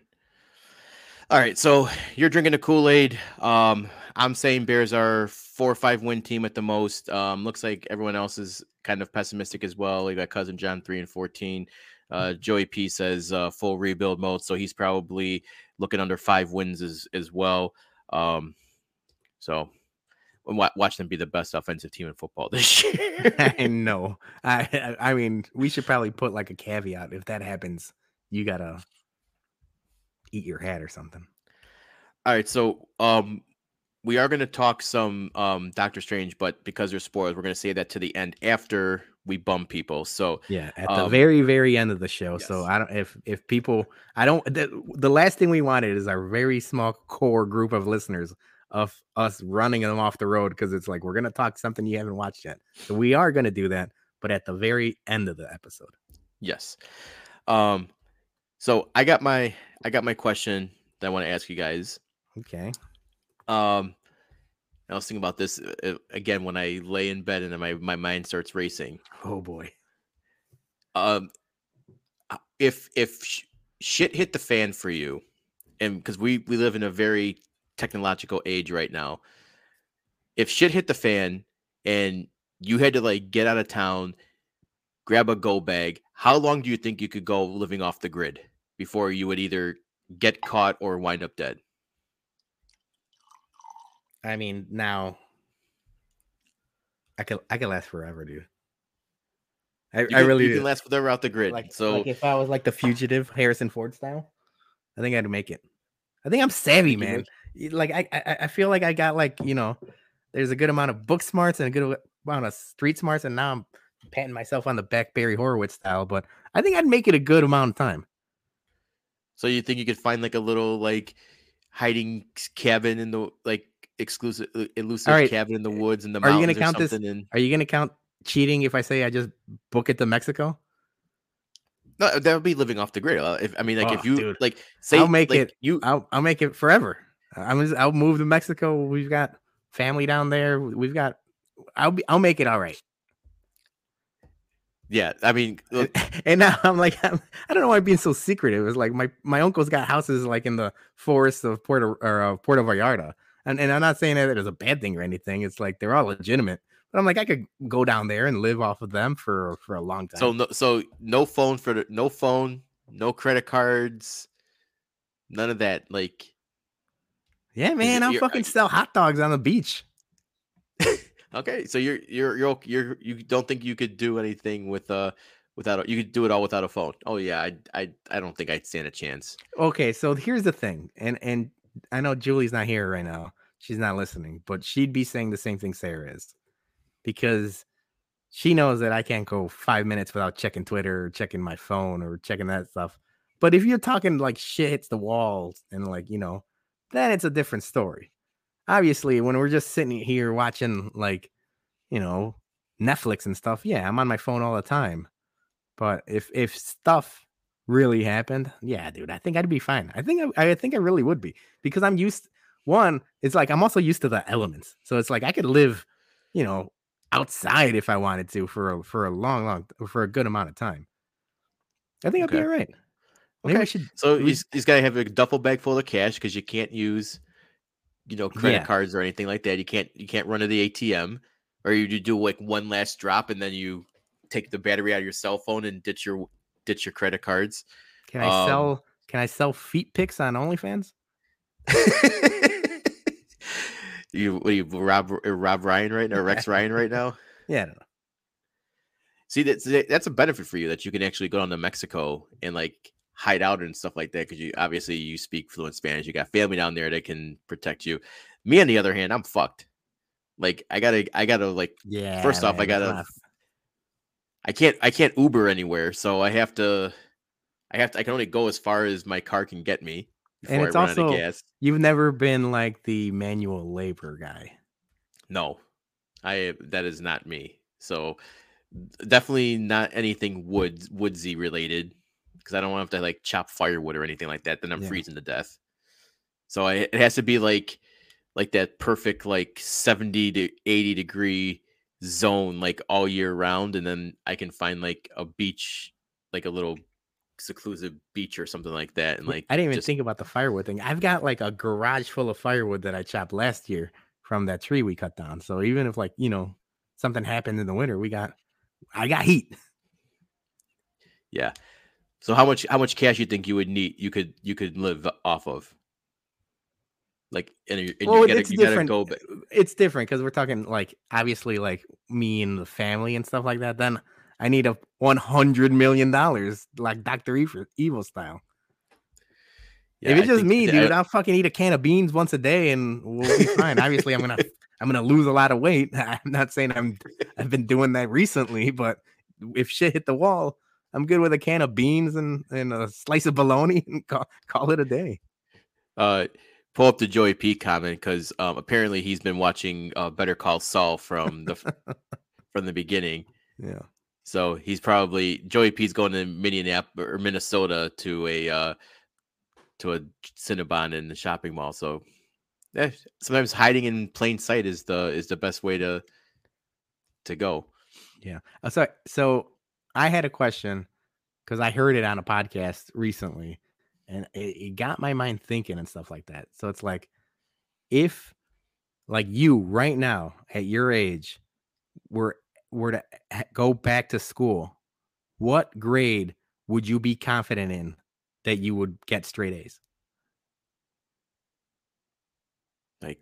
All right, so you're drinking the Kool Aid. Um, I'm saying Bears are four or five win team at the most. Um, looks like everyone else is kind of pessimistic as well. You got cousin John three and fourteen. Uh, Joey P says uh, full rebuild mode, so he's probably looking under five wins as as well. Um, so watch them be the best offensive team in football this *laughs* *laughs* year. I know. I I mean, we should probably put like a caveat if that happens. You gotta eat your hat or something. All right, so um, we are going to talk some um Doctor Strange, but because there's spoilers, we're going to say that to the end after we bum people. So yeah, at the um, very very end of the show. Yes. So I don't if if people I don't the, the last thing we wanted is our very small core group of listeners of us running them off the road because it's like we're going to talk something you haven't watched yet. So we are going to do that, but at the very end of the episode. Yes. Um so I got my I got my question that I want to ask you guys. Okay. Um, I was thinking about this uh, uh, again when I lay in bed and then my my mind starts racing. Oh boy. Um, uh, if if sh- shit hit the fan for you, and because we we live in a very technological age right now, if shit hit the fan and you had to like get out of town, grab a go bag, how long do you think you could go living off the grid? before you would either get caught or wind up dead. I mean, now I could I could last forever, dude. I, I really you can last forever out the grid. Like, so like if I was like the fugitive Harrison Ford style, I think I'd make it. I think I'm savvy, man. Like I, I I feel like I got like you know, there's a good amount of book smarts and a good amount of street smarts, and now I'm patting myself on the back Barry Horowitz style. But I think I'd make it a good amount of time. So you think you could find like a little like hiding cabin in the like exclusive uh, elusive right. cabin in the woods in the are you gonna count this? In... Are you gonna count cheating if I say I just book it to Mexico? No, that would be living off the grid. Uh, if I mean, like, oh, if you dude. like, say, I'll make like, it. You, I'll, I'll make it forever. I'm just, I'll move to Mexico. We've got family down there. We've got. I'll be. I'll make it all right. Yeah, I mean, look. *laughs* and now I'm like, I'm, *laughs* I do not know why I'm being so secretive. It was like my my uncle's got houses like in the forest of Puerto or uh, Puerto Vallarta, and and I'm not saying that it's a bad thing or anything. It's like they're all legitimate. But I'm like, I could go down there and live off of them for for a long time. So no, so no phone for the no phone, no credit cards, none of that. Like, yeah, man, I'll fucking sell hot dogs on the beach. *laughs* Okay, so you're you're you're you're you don't think you could do anything with uh without a, you could do it all without a phone. Oh yeah, I I I don't think I'd stand a chance. Okay, so here's the thing, and and I know Julie's not here right now. She's not listening, but she'd be saying the same thing Sarah is, because she knows that I can't go five minutes without checking Twitter or checking my phone or checking that stuff. But if you're talking like shit hits the walls and like you know, then it's a different story. Obviously when we're just sitting here watching like you know netflix and stuff yeah i'm on my phone all the time. But if if stuff really happened yeah dude i think i'd be fine. I think i, I think i really would be because i'm used one it's like i'm also used to the elements. So it's like i could live you know outside if i wanted to for a, for a long long for a good amount of time. I think okay. i'd be all right Maybe okay. Should, so we, he's, he's got to have a duffel bag full of cash because you can't use you know credit yeah. cards or anything like that. You can't you can't run to the ATM or you do like one last drop and then you take the battery out of your cell phone and ditch your ditch your credit cards. Can I um, sell can I sell feet pics on OnlyFans? *laughs* you what you Rob Rob Ryan right now, Rex Ryan right now? *laughs* Yeah, I don't know. See that's that's a benefit for you that you can actually go down to Mexico and like hide out and stuff like that because you obviously you speak fluent Spanish. You got family down there that can protect you. Me, on the other hand, I'm fucked. Like I gotta, I gotta like. Yeah. First man, off, I gotta. I can't, I can't Uber anywhere, so I have to. I have to. I can only go as far as my car can get me. And it's also you've never been like the manual labor guy. No, I that is not me. So definitely not anything wood woodsy related because I don't want to, have to like chop firewood or anything like that. Then I'm yeah. freezing to death. So I, it has to be like like that perfect like 70 to 80 degree zone like all year round and then I can find like a beach like a little seclusive beach or something like that and like I didn't even just... think about the firewood thing. I've got like a garage full of firewood that I chopped last year from that tree we cut down. So even if like, you know, something happened in the winter, we got I got heat. Yeah. So how much how much cash you think you would need you could you could live off of? Like and, you, and well, you, gotta, it's you different. Go back. It's different because we're talking like obviously like me and the family and stuff like that. Then I need a one hundred million dollars like Doctor Evil, Evil style. Yeah, if it's I just me, dude, I, will fucking eat a can of beans once a day and we'll be fine. Obviously, I'm gonna I'm gonna lose a lot of weight. *laughs* I'm not saying I'm I've been doing that recently, but if shit hit the wall, I'm good with a can of beans and, and a slice of bologna and call, call it a day. Uh, pull up the Joey P comment because um, apparently he's been watching uh, Better Call Saul from the *laughs* from the beginning. Yeah. So he's probably Joey P's going to Minneapolis or Minnesota to a uh, to a Cinnabon in the shopping mall. So yeah, sometimes hiding in plain sight is the is the best way to to go. Yeah. Uh, so so I had a question because I heard it on a podcast recently and it, it, got my mind thinking and stuff like that. So it's like, if like you right now at your age were were to go back to school, what grade would you be confident in that you would get straight A's? Like,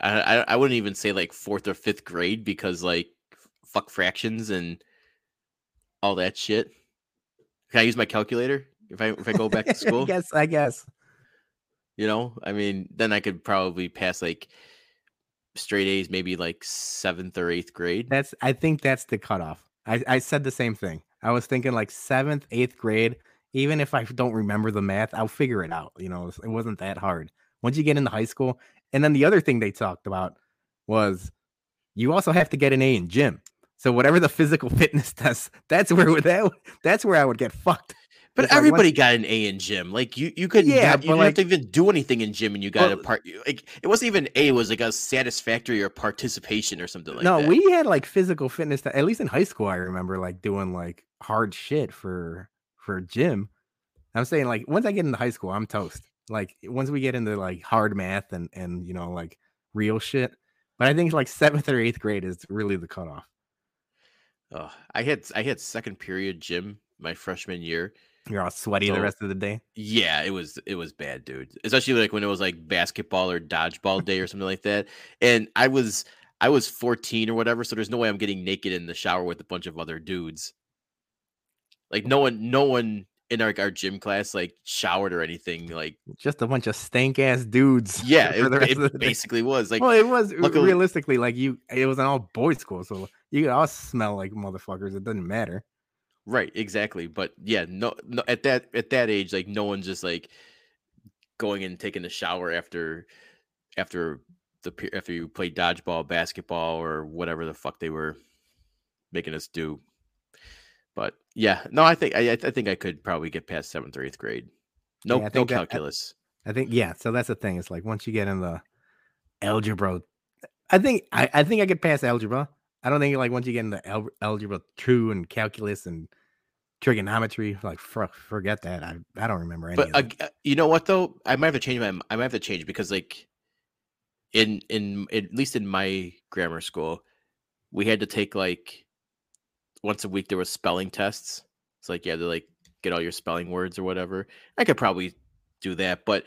I I wouldn't even say like fourth or fifth grade because like fuck fractions and all that shit. Can I use my calculator if I if I go back to *laughs* school? I guess I guess. You know, I mean, then I could probably pass like straight A's, maybe like seventh or eighth grade. That's I think that's the cutoff. I, I said the same thing. I was thinking like seventh, eighth grade. Even if I don't remember the math, I'll figure it out. You know, it wasn't that hard. Once you get into high school, and then the other thing they talked about was you also have to get an A in gym. So whatever the physical *laughs* fitness test, that's where *laughs* that that's where I would get fucked. But it's everybody like, got an A in gym. Like you, you couldn't. yeah, you didn't like, have to even do anything in gym, and you got well, a part. Like it wasn't even A; it was like a satisfactory or participation or something like no, that. No, we had like physical fitness. At least in high school, I remember like doing like hard shit for for gym. I'm saying like once I get into high school, I'm toast. Like once we get into like hard math and and you know like real shit. But I think like seventh or eighth grade is really the cutoff. Oh, I had I had second period gym my freshman year. You're all sweaty so, the rest of the day. Yeah, it was it was bad, dude. Especially like when it was like basketball or dodgeball day or something like that. And I was I was 14 or whatever, so there's no way I'm getting naked in the shower with a bunch of other dudes. Like no one no one in our, our gym class like showered or anything like just a bunch of stank ass dudes *laughs* yeah it, it basically was like well it was luckily, realistically like you it was an all boys school so you could all smell like motherfuckers it doesn't matter. Right exactly but yeah no, no at that at that age like no one's just like going and taking a shower after after the after you play dodgeball basketball or whatever the fuck they were making us do but yeah, no, I think I, I think I could probably get past seventh or eighth grade. No, yeah, no calculus. I, I, think yeah. So that's the thing. It's like once you get in the algebra, I think I, I think I get past algebra. I don't think like once you get into al- algebra two and calculus and trigonometry, like for, forget that. I I don't remember any. But uh, you know what though, I might have to change my. I might have to change because like in in at least in my grammar school, we had to take like once a week there was spelling tests. It's like yeah, to like get all your spelling words or whatever. I could probably do that, but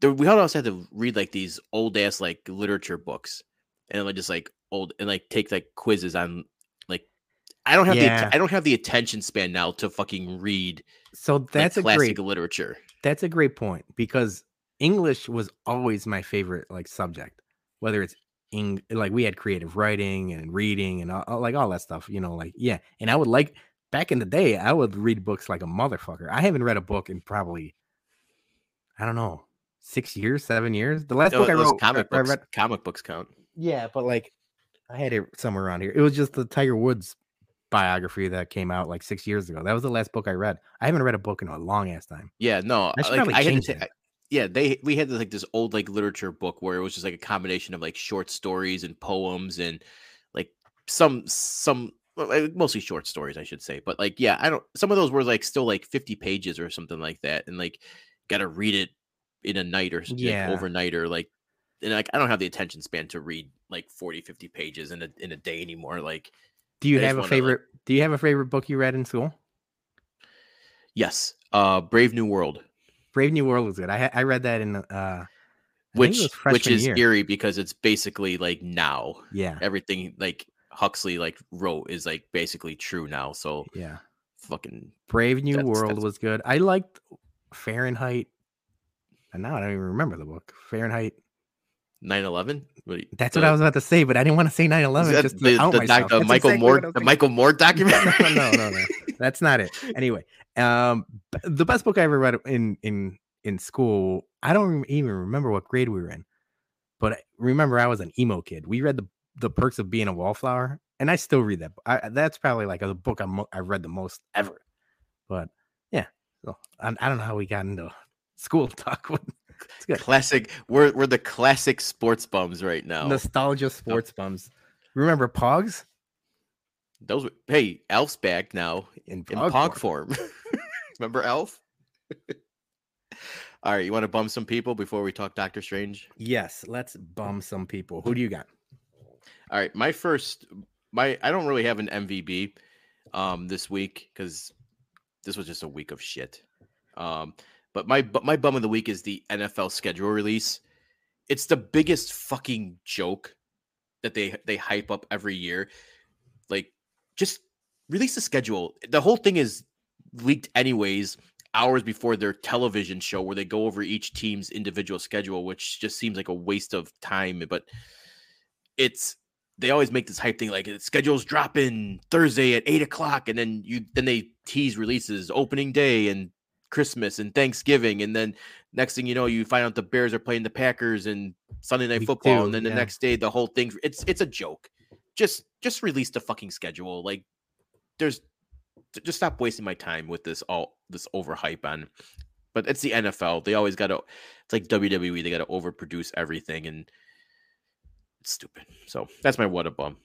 there, we also had to read like these old ass like literature books, and like just like old and like take like quizzes on like I don't have yeah. the I don't have the attention span now to fucking read. So that's like, a classic great literature. That's a great point because English was always my favorite like subject, whether it's Eng- like we had creative writing and reading and all, like all that stuff, you know, like yeah. And I would like back in the day, I would read books like a motherfucker. I haven't read a book in probably I don't know, six years, seven years. The last book I wrote, comic I, books, I read, comic books count. Yeah, but like I had it somewhere around here. It was just the Tiger Woods biography that came out like six years ago. That was the last book I read. I haven't read a book in a long ass time. Yeah, no, I should like, probably I change it yeah they we had like this old like literature book where it was just like a combination of like short stories and poems and like some some mostly short stories i should say but like yeah i don't some of those were like still like 50 pages or something like that and like gotta read it in a night or yeah. Like, overnight or like and like i don't have the attention span to read like 40 50 pages in a in a day anymore like do you have a favorite like, do you have a favorite book you read in school yes uh brave new world Brave New World was good. I I read that in uh which which is year. eerie because it's basically like now. Yeah. Everything like Huxley like wrote is like basically true now. So yeah. Fucking Brave New that's, World that's... was good. I liked Fahrenheit. And now I don't even remember the book. Fahrenheit 9-11 that's the, what i was about to say but i didn't want to say 9-11 just the, the, doc, the michael exactly moore the michael moore *laughs* documentary no, no no no that's not it. *laughs* Anyway um the best book i ever read in in in school i don't even remember what grade we were in but remember i was an emo kid. We read the the perks of being a wallflower and i still read that I, that's probably like a book I'm, i've read the most ever. But yeah so I, I don't know how we got into *laughs* school talk Classic. We're we're the classic sports bums right now. Nostalgia sports oh. bums. Remember Pogs? Those were, hey, Elf's back now in, in Pog, Pog form. form. *laughs* Remember Elf? *laughs* All right, you want to bum some people before we talk Doctor Strange? Yes, let's bum some people. Who do you got? All right, my first my I don't really have an MVB um this week cuz this was just a week of shit. Um but my but my bum of the week is the NFL schedule release. It's the biggest fucking joke that they they hype up every year. Like, just release the schedule. The whole thing is leaked anyways hours before their television show where they go over each team's individual schedule, which just seems like a waste of time. But it's they always make this hype thing like schedules drop in Thursday at eight o'clock, and then you then they tease releases opening day and Christmas and Thanksgiving, and then next thing you know, you find out the Bears are playing the Packers and Sunday Night Football, and then the next day the whole thing. It's it's a joke. Just just release the fucking schedule. Like there's just stop wasting my time with this all this overhype on. But it's the NFL. They always got to. It's like WWE. They got to overproduce everything, and it's stupid. So that's my what a bum.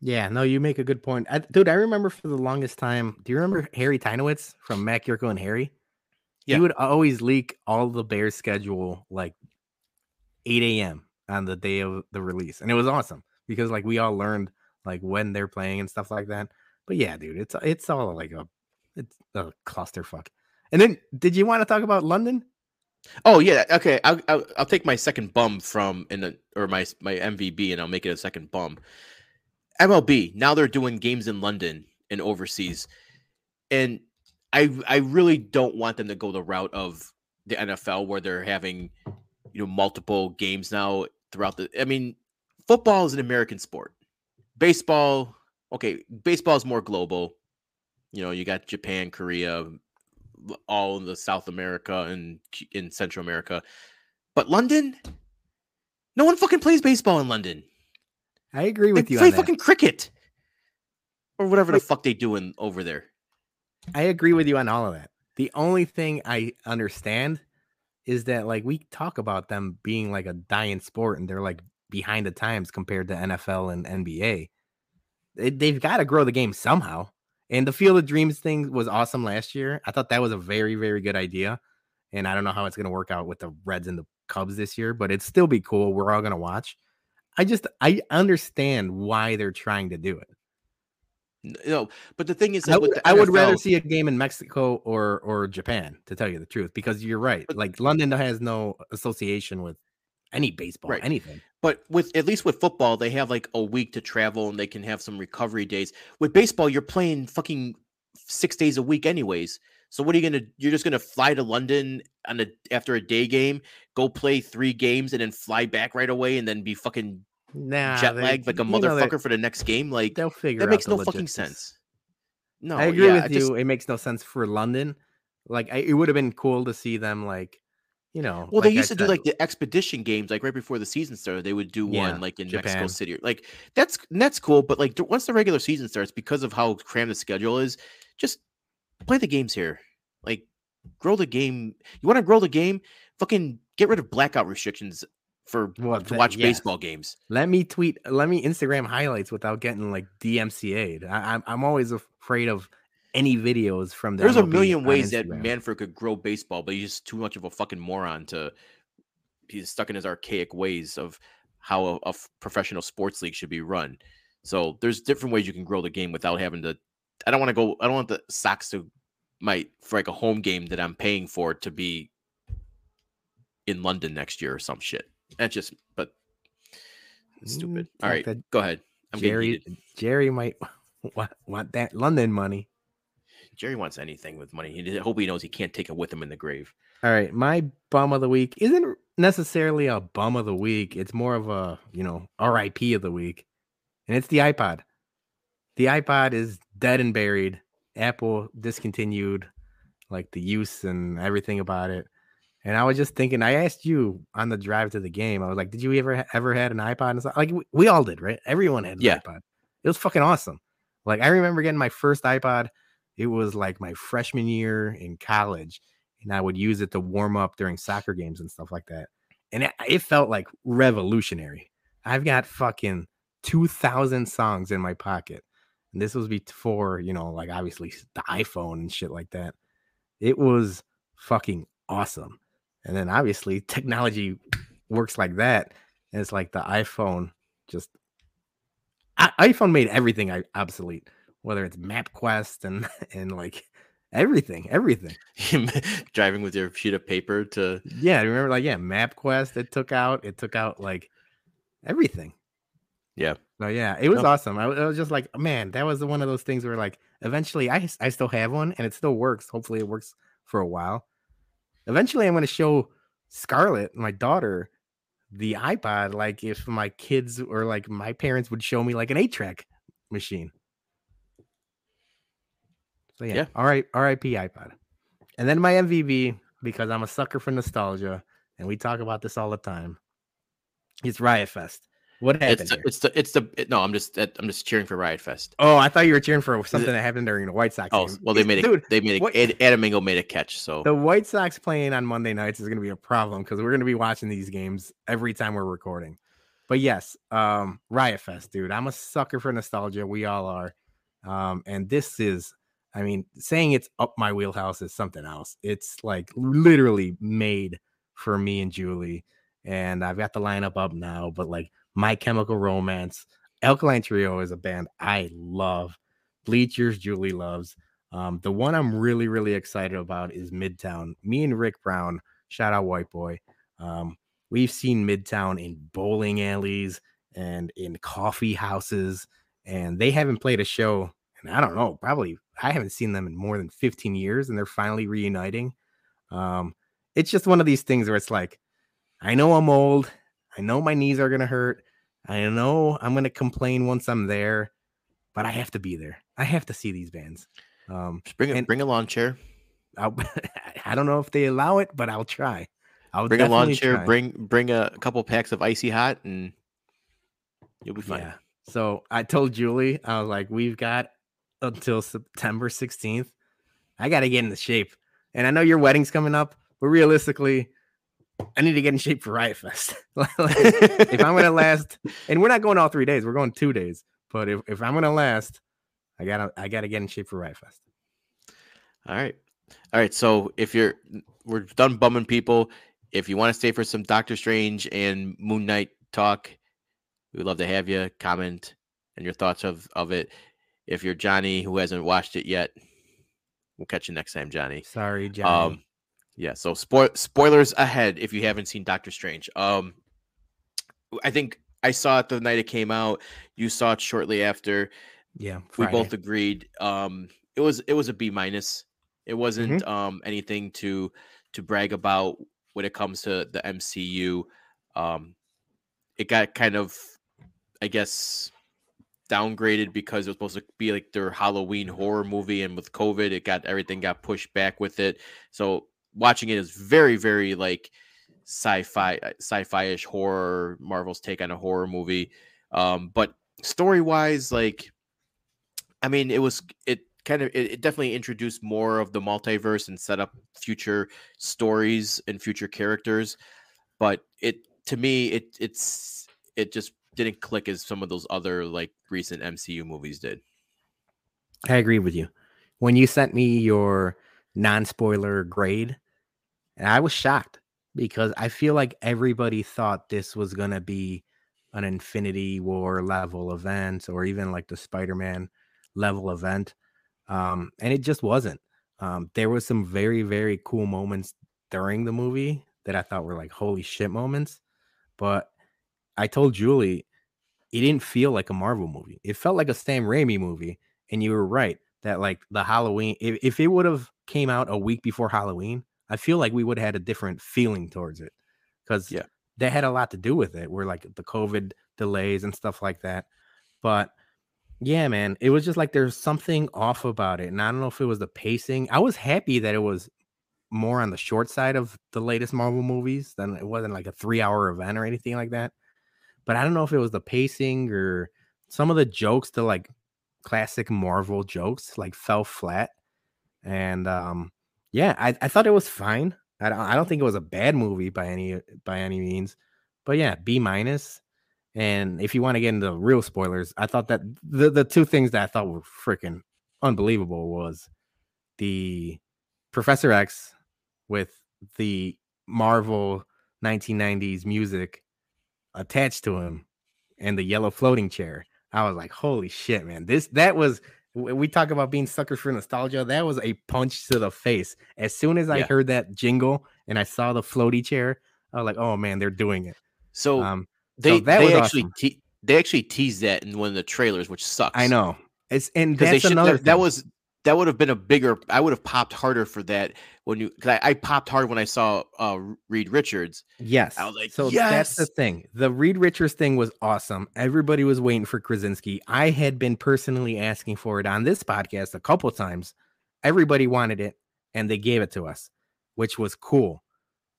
Yeah, no, you make a good point, I, dude. I remember for the longest time. Do you remember Harry Teinowitz from Mac Jurko and Harry? Yeah. He would always leak all the Bears schedule like 8 a.m. on the day of the release, and it was awesome because like we all learned like when they're playing and stuff like that. But yeah, dude, it's it's all like a it's a clusterfuck. And then, did you want to talk about London? Oh yeah, okay. I'll, I'll, I'll take my second bum from in the or my my MVB, and I'll make it a second bum. MLB now they're doing games in London and overseas, and I I really don't want them to go the route of the NFL where they're having you know multiple games now throughout the. I mean, football is an American sport. Baseball, okay, baseball is more global. You know, you got Japan, Korea, um, all in the South America and in Central America. But London, no one fucking plays baseball in London. I agree with they you. Play fucking cricket or whatever the fuck they doing over there. I agree with you on all of that. The only thing I understand is that like we talk about them being like a dying sport and they're like behind the times compared to NFL and NBA. They, have got to grow the game somehow. And the Field of Dreams thing was awesome last year. I thought that was a very, very good idea. And I don't know how it's going to work out with the Reds and the Cubs this year, but it'd still be cool. We're all going to watch. I just, I understand why they're trying to do it. No, but the thing is, I would, I would rather see a game in Mexico or or Japan, to tell you the truth, because you're right. But, like London has no association with any baseball, right. anything. But with at least with football, they have like a week to travel and they can have some recovery days. With baseball, you're playing fucking six days a week, anyways. So what are you gonna? You're just gonna fly to London on a after a day game, go play three games, and then fly back right away, and then be fucking nah, jet lag like a motherfucker for the next game. Like they'll figure that makes no logistics. fucking sense. No, I agree yeah, with you. Just, it makes no sense for London. Like I, it would have been cool to see them like you know. Well, like they used I to said, do like the expedition games, like right before the season started. They would do yeah, one like in Japan. Mexico City. Like that's that's cool, but like once the regular season starts, because of how crammed the schedule is, just play the games here. Like grow the game. You want to grow the game? Fucking get rid of blackout restrictions for well, to watch yes. baseball games. Let me tweet. Let me Instagram highlights without getting like DMCA'd. I, I'm I'm always afraid of any videos from the There's MLB a million ways that Manfred could grow baseball, but he's just too much of a fucking moron to. He's stuck in his archaic ways of how a, a professional sports league should be run. So there's different ways you can grow the game without having to. I don't want to go. I don't want the Sox to my for like a home game that I'm paying for to be in London next year or some shit. That's just, but stupid. Mm, All right, go ahead. I'm Jerry, Jerry might *laughs* want, want that London money. Jerry wants anything with money. He hope he knows he can't take it with him in the grave. All right, my bum of the week isn't necessarily a bum of the week. It's more of a you know RIP of the week, and it's the iPod. The iPod is dead and buried. Apple discontinued like the use and everything about it. And I was just thinking, I asked you on the drive to the game. I was like, "Did you ever ever had an iPod?" And like we, we all did, right? Everyone had an yeah. iPod. It was fucking awesome. Like I remember getting my first iPod it was like my freshman year in college, and I would use it to warm up during soccer games and stuff like that. And it, it felt like revolutionary. I've got fucking 2,000 songs in my pocket. And this was before, you know, like obviously the iPhone and shit like that. It was fucking awesome. And then obviously technology works like that. And it's like the iPhone just I, iPhone made everything obsolete whether it's MapQuest and *laughs* and like everything, everything. *laughs* Driving with your sheet of paper to yeah, remember like yeah, MapQuest. It took out it took out like everything. Yeah. So yeah, it was oh. awesome. I, I, was just like, man, that was one of those things where like eventually I I still have one and it still works. Hopefully it works for a while. Eventually I'm going to show Scarlett, my daughter, the iPod like if my kids or like my parents would show me like an 8-track machine. So yeah, yeah. all right, RIP iPod. And then my MVB, because I'm a sucker for nostalgia, and we talk about this all the time. It's Riot Fest. What happened? It's the, it's the, it's the it, no. I'm just I'm just cheering for Riot Fest. Oh, I thought you were cheering for something that happened during the White Sox. Oh, game. well, they made it. They made it. Adam Engel made a catch. So the White Sox playing on Monday nights is going to be a problem because we're going to be watching these games every time we're recording. But yes, um, Riot Fest, dude. I'm a sucker for nostalgia. We all are. Um, and this is, I mean, saying it's up my wheelhouse is something else. It's like literally made for me and Julie. And I've got the lineup up now, but like my Chemical Romance. Alkaline Trio is a band I love. Bleachers, Julie loves. Um, the one I'm really, really excited about is Midtown. Me and Rick Brown, shout out White Boy. Um, we've seen Midtown in bowling alleys and in coffee houses, and they haven't played a show. And I don't know, probably I haven't seen them in more than 15 years, and they're finally reuniting. Um, it's just one of these things where it's like, I know I'm old I know my knees are going to hurt. I know I'm going to complain once I'm there, but I have to be there. I have to see these bands. Um, Just bring a, bring a lawn chair. I'll, *laughs* I don't know if they allow it, but I'll try. I'll bring a lawn chair. Try. Bring bring a couple packs of icy hot, and you'll be fine. Yeah. So I told Julie, I was like, we've got until September 16th. I got to get into shape, and I know your wedding's coming up, but realistically, I need to get in shape for Riot Fest. *laughs* *laughs* if I'm gonna last, and we're not going all three days, we're going two days. But if, if I'm gonna last, I gotta I gotta get in shape for Riot Fest. All right. All right. So if you're we're done bumming people. If you want to stay for some Doctor Strange and Moon Knight talk, we'd love to have you comment and your thoughts of, of it. If you're Johnny who hasn't watched it yet, we'll catch you next time, Johnny. Sorry, Johnny. Um, yeah, so spo- spoilers ahead if you haven't seen Doctor Strange. Um I think I saw it the night it came out. You saw it shortly after. Yeah, Friday. we both agreed. Um it was it was a B minus. It wasn't mm-hmm. um anything to to brag about when it comes to the MCU. Um it got kind of I guess downgraded because it was supposed to be like their Halloween horror movie and with COVID it got everything got pushed back with it. So watching it is very, very like sci-fi, uh, sci-fi-ish horror, Marvel's take on a horror movie. Um, but story-wise, like, I mean, it was it kind of it, it, definitely introduced more of the multiverse and set up future stories and future characters. But it to me, it it's it just didn't click as some of those other like recent MCU movies did. I agree with you. When you sent me your non-spoiler grade, and I was shocked because I feel like everybody thought this was going to be an Infinity War level event or even like the Spider Man level event. Um, and it just wasn't. Um, there was some very, very cool moments during the movie that I thought were like holy shit moments. But I told Julie, it didn't feel like a Marvel movie. It felt like a Sam Raimi movie. And you were right that like the Halloween, if, if it would have came out a week before Halloween, I feel like we would have had a different feeling towards it because yeah, that had a lot to do with it. We're like the COVID delays and stuff like that. But yeah, man, it was just like there's something off about it. And I don't know if it was the pacing. I was happy that it was more on the short side of the latest Marvel movies than it wasn't like a three hour event or anything like that. But I don't know if it was the pacing or some of the jokes, the like classic Marvel jokes, like fell flat. And um, yeah, I, I thought it was fine. I don't, I don't think it was a bad movie by any by any means, but yeah, B minus. And if you want to get into real spoilers, I thought that the the two things that I thought were freaking unbelievable was the Professor X with the Marvel 1990s music attached to him and the yellow floating chair. I was like, holy shit, man. This that was we talk about being suckers for nostalgia. That was a punch to the face. As soon as I yeah. heard that jingle and I saw the floaty chair, I was like, "Oh man, they're doing it." So um, they so they actually awesome. te- they actually teased that in one of the trailers, which sucks. I know. It's and that's another that, that was that would have been a bigger. I would have popped harder for that when you. Cause I, I popped hard when I saw uh Reed Richards. Yes, I was like, so yes! that's the thing. The Reed Richards thing was awesome. Everybody was waiting for Krasinski. I had been personally asking for it on this podcast a couple times. Everybody wanted it, and they gave it to us, which was cool.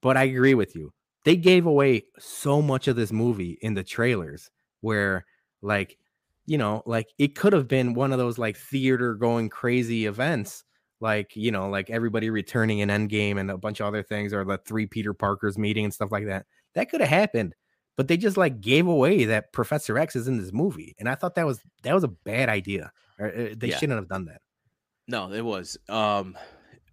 But I agree with you. They gave away so much of this movie in the trailers where like you know like it could have been one of those like theater going crazy events like you know like everybody returning in endgame and a bunch of other things or the three peter parkers meeting and stuff like that. That could have happened but they just like gave away that professor x is in this movie and i thought that was that was a bad idea uh, they yeah. shouldn't have done that. No it was um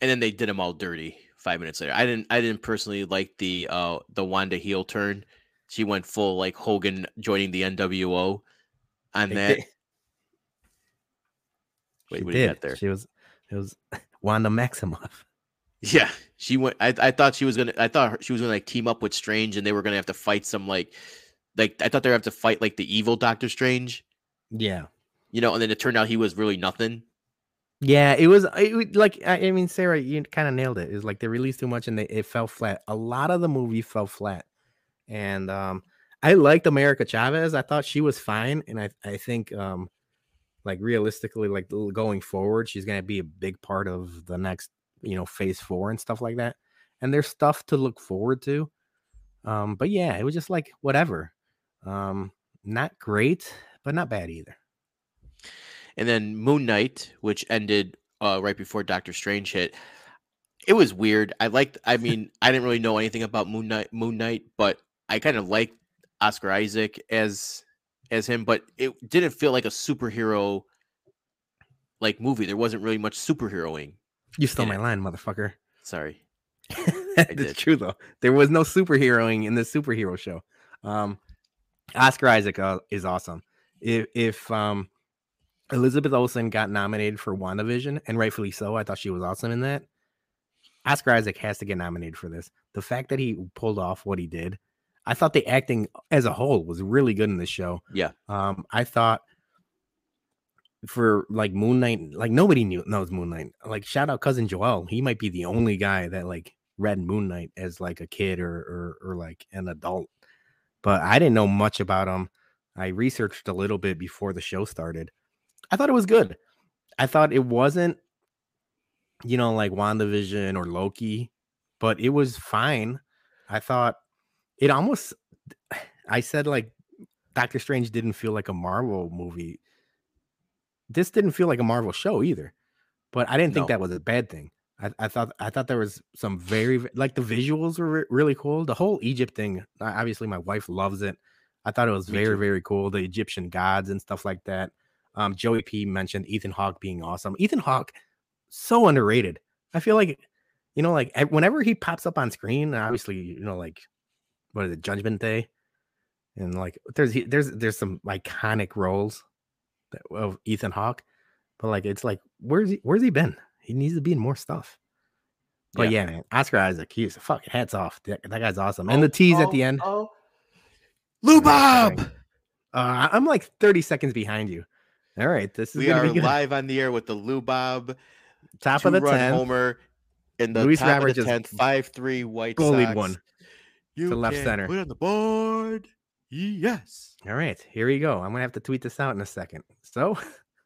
and then they did them all dirty five minutes later. I didn't i didn't personally like the uh the wanda heel turn. She went full like hogan joining the nwo on that Wait, she *laughs* what did. there? She was it was *laughs* Wanda Maximoff. *laughs* Yeah, she went. I, I thought she was gonna. I thought she was gonna like team up with Strange, and they were gonna have to fight some like, like I thought they were have to fight like the evil Doctor Strange. Yeah, you know, and then it turned out he was really nothing. Yeah, it was it, like I mean, Sarah, you kind of nailed it. It's like they released too much and they it fell flat. A lot of the movie fell flat, and um, I liked America Chavez. I thought she was fine, and I I think um, like realistically, like going forward, she's to be a big part of the next, you know, phase four and stuff like that. And there's stuff to look forward to. Um, but yeah, it was just like whatever. Um, not great, but not bad either. And then Moon Knight, which ended uh, right before Doctor Strange hit. It was weird. I liked. I mean, I didn't really know anything about Moon Knight. Moon Knight, but I kind of liked Oscar Isaac as as him, but it didn't feel like a superhero like movie. There wasn't really much superheroing. You stole my it. line, motherfucker. Sorry. *laughs* it's true though. There was no superheroing in the superhero show. Um, Oscar Isaac uh, is awesome. If if um, Elizabeth Olsen got nominated for WandaVision, and rightfully so, I thought she was awesome in that. Oscar Isaac has to get nominated for this. The fact that he pulled off what he did I thought the acting as a whole was really good in this show. Yeah. Um, I thought for like Moon Knight, like nobody knew knows Moon Knight. Like shout out cousin Joel. He might be the only guy that like read Moon Knight as like a kid or or, or like an adult. But I didn't know much about him. I researched a little bit before the show started. I thought it was good. I thought it wasn't, you know, like WandaVision or Loki, but it was fine. I thought it almost I said like Doctor Strange didn't feel like a Marvel movie. This didn't feel like a Marvel show either. But I didn't think that was a bad thing. I, I, thought I thought there was some very like the visuals were re- really cool. The whole Egypt thing, obviously my wife loves it. I thought it was Me very too. very cool. The Egyptian gods and stuff like that. Um, Joey P mentioned Ethan Hawke being awesome. Ethan Hawke, so underrated. I feel like, you know, like whenever he pops up on screen, obviously, you know, like what is it, Judgment Day, and like there's there's there's some iconic roles that, of Ethan Hawke, but like it's like where's he where's he been? He needs to be in more stuff. But yeah, yeah man, Oscar Isaac, he's fucking hats off. That, that guy's awesome. And oh, the tease oh, at the end. Oh. Lou Bob. Uh, I'm like 30 seconds behind you. All right, this is we are live on the air with the Lou Bob top of the 10 homer in the Luis top Robert of the 10th, 5-3 White Sox. one. You to left center. Put on the board. Yes. All right, here we go. I'm gonna have to tweet this out in a second. So,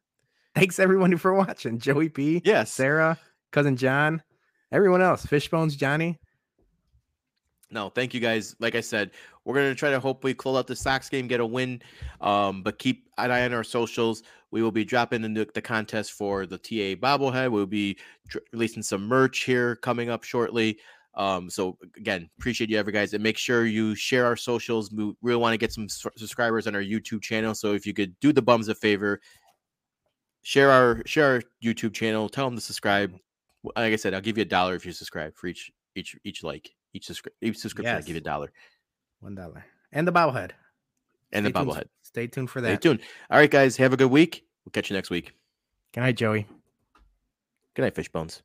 *laughs* thanks everyone for watching. Joey P. Yes. Sarah, cousin John, everyone else. Fishbones, Johnny. No, thank you guys. Like I said, we're gonna try to hopefully close out the Sox game, get a win. Um, but keep an eye on our socials. We will be dropping the, the contest for the TA bobblehead. We'll be releasing some merch here coming up shortly. Um, so again, appreciate you ever guys, and make sure you share our socials. We really want to get some subscribers on our YouTube channel. So if you could do the bums a favor, share our share our YouTube channel. Tell them to subscribe. Like I said, I'll give you a dollar if you subscribe for each each each like each, subscri- each subscription. Yes. I give you a dollar. One dollar and the bobblehead. And Stay the bobblehead. Tuned. Stay tuned for that. Stay tuned. All right, guys. Have a good week. We'll catch you next week. Good night, Joey. Good night, Fishbones.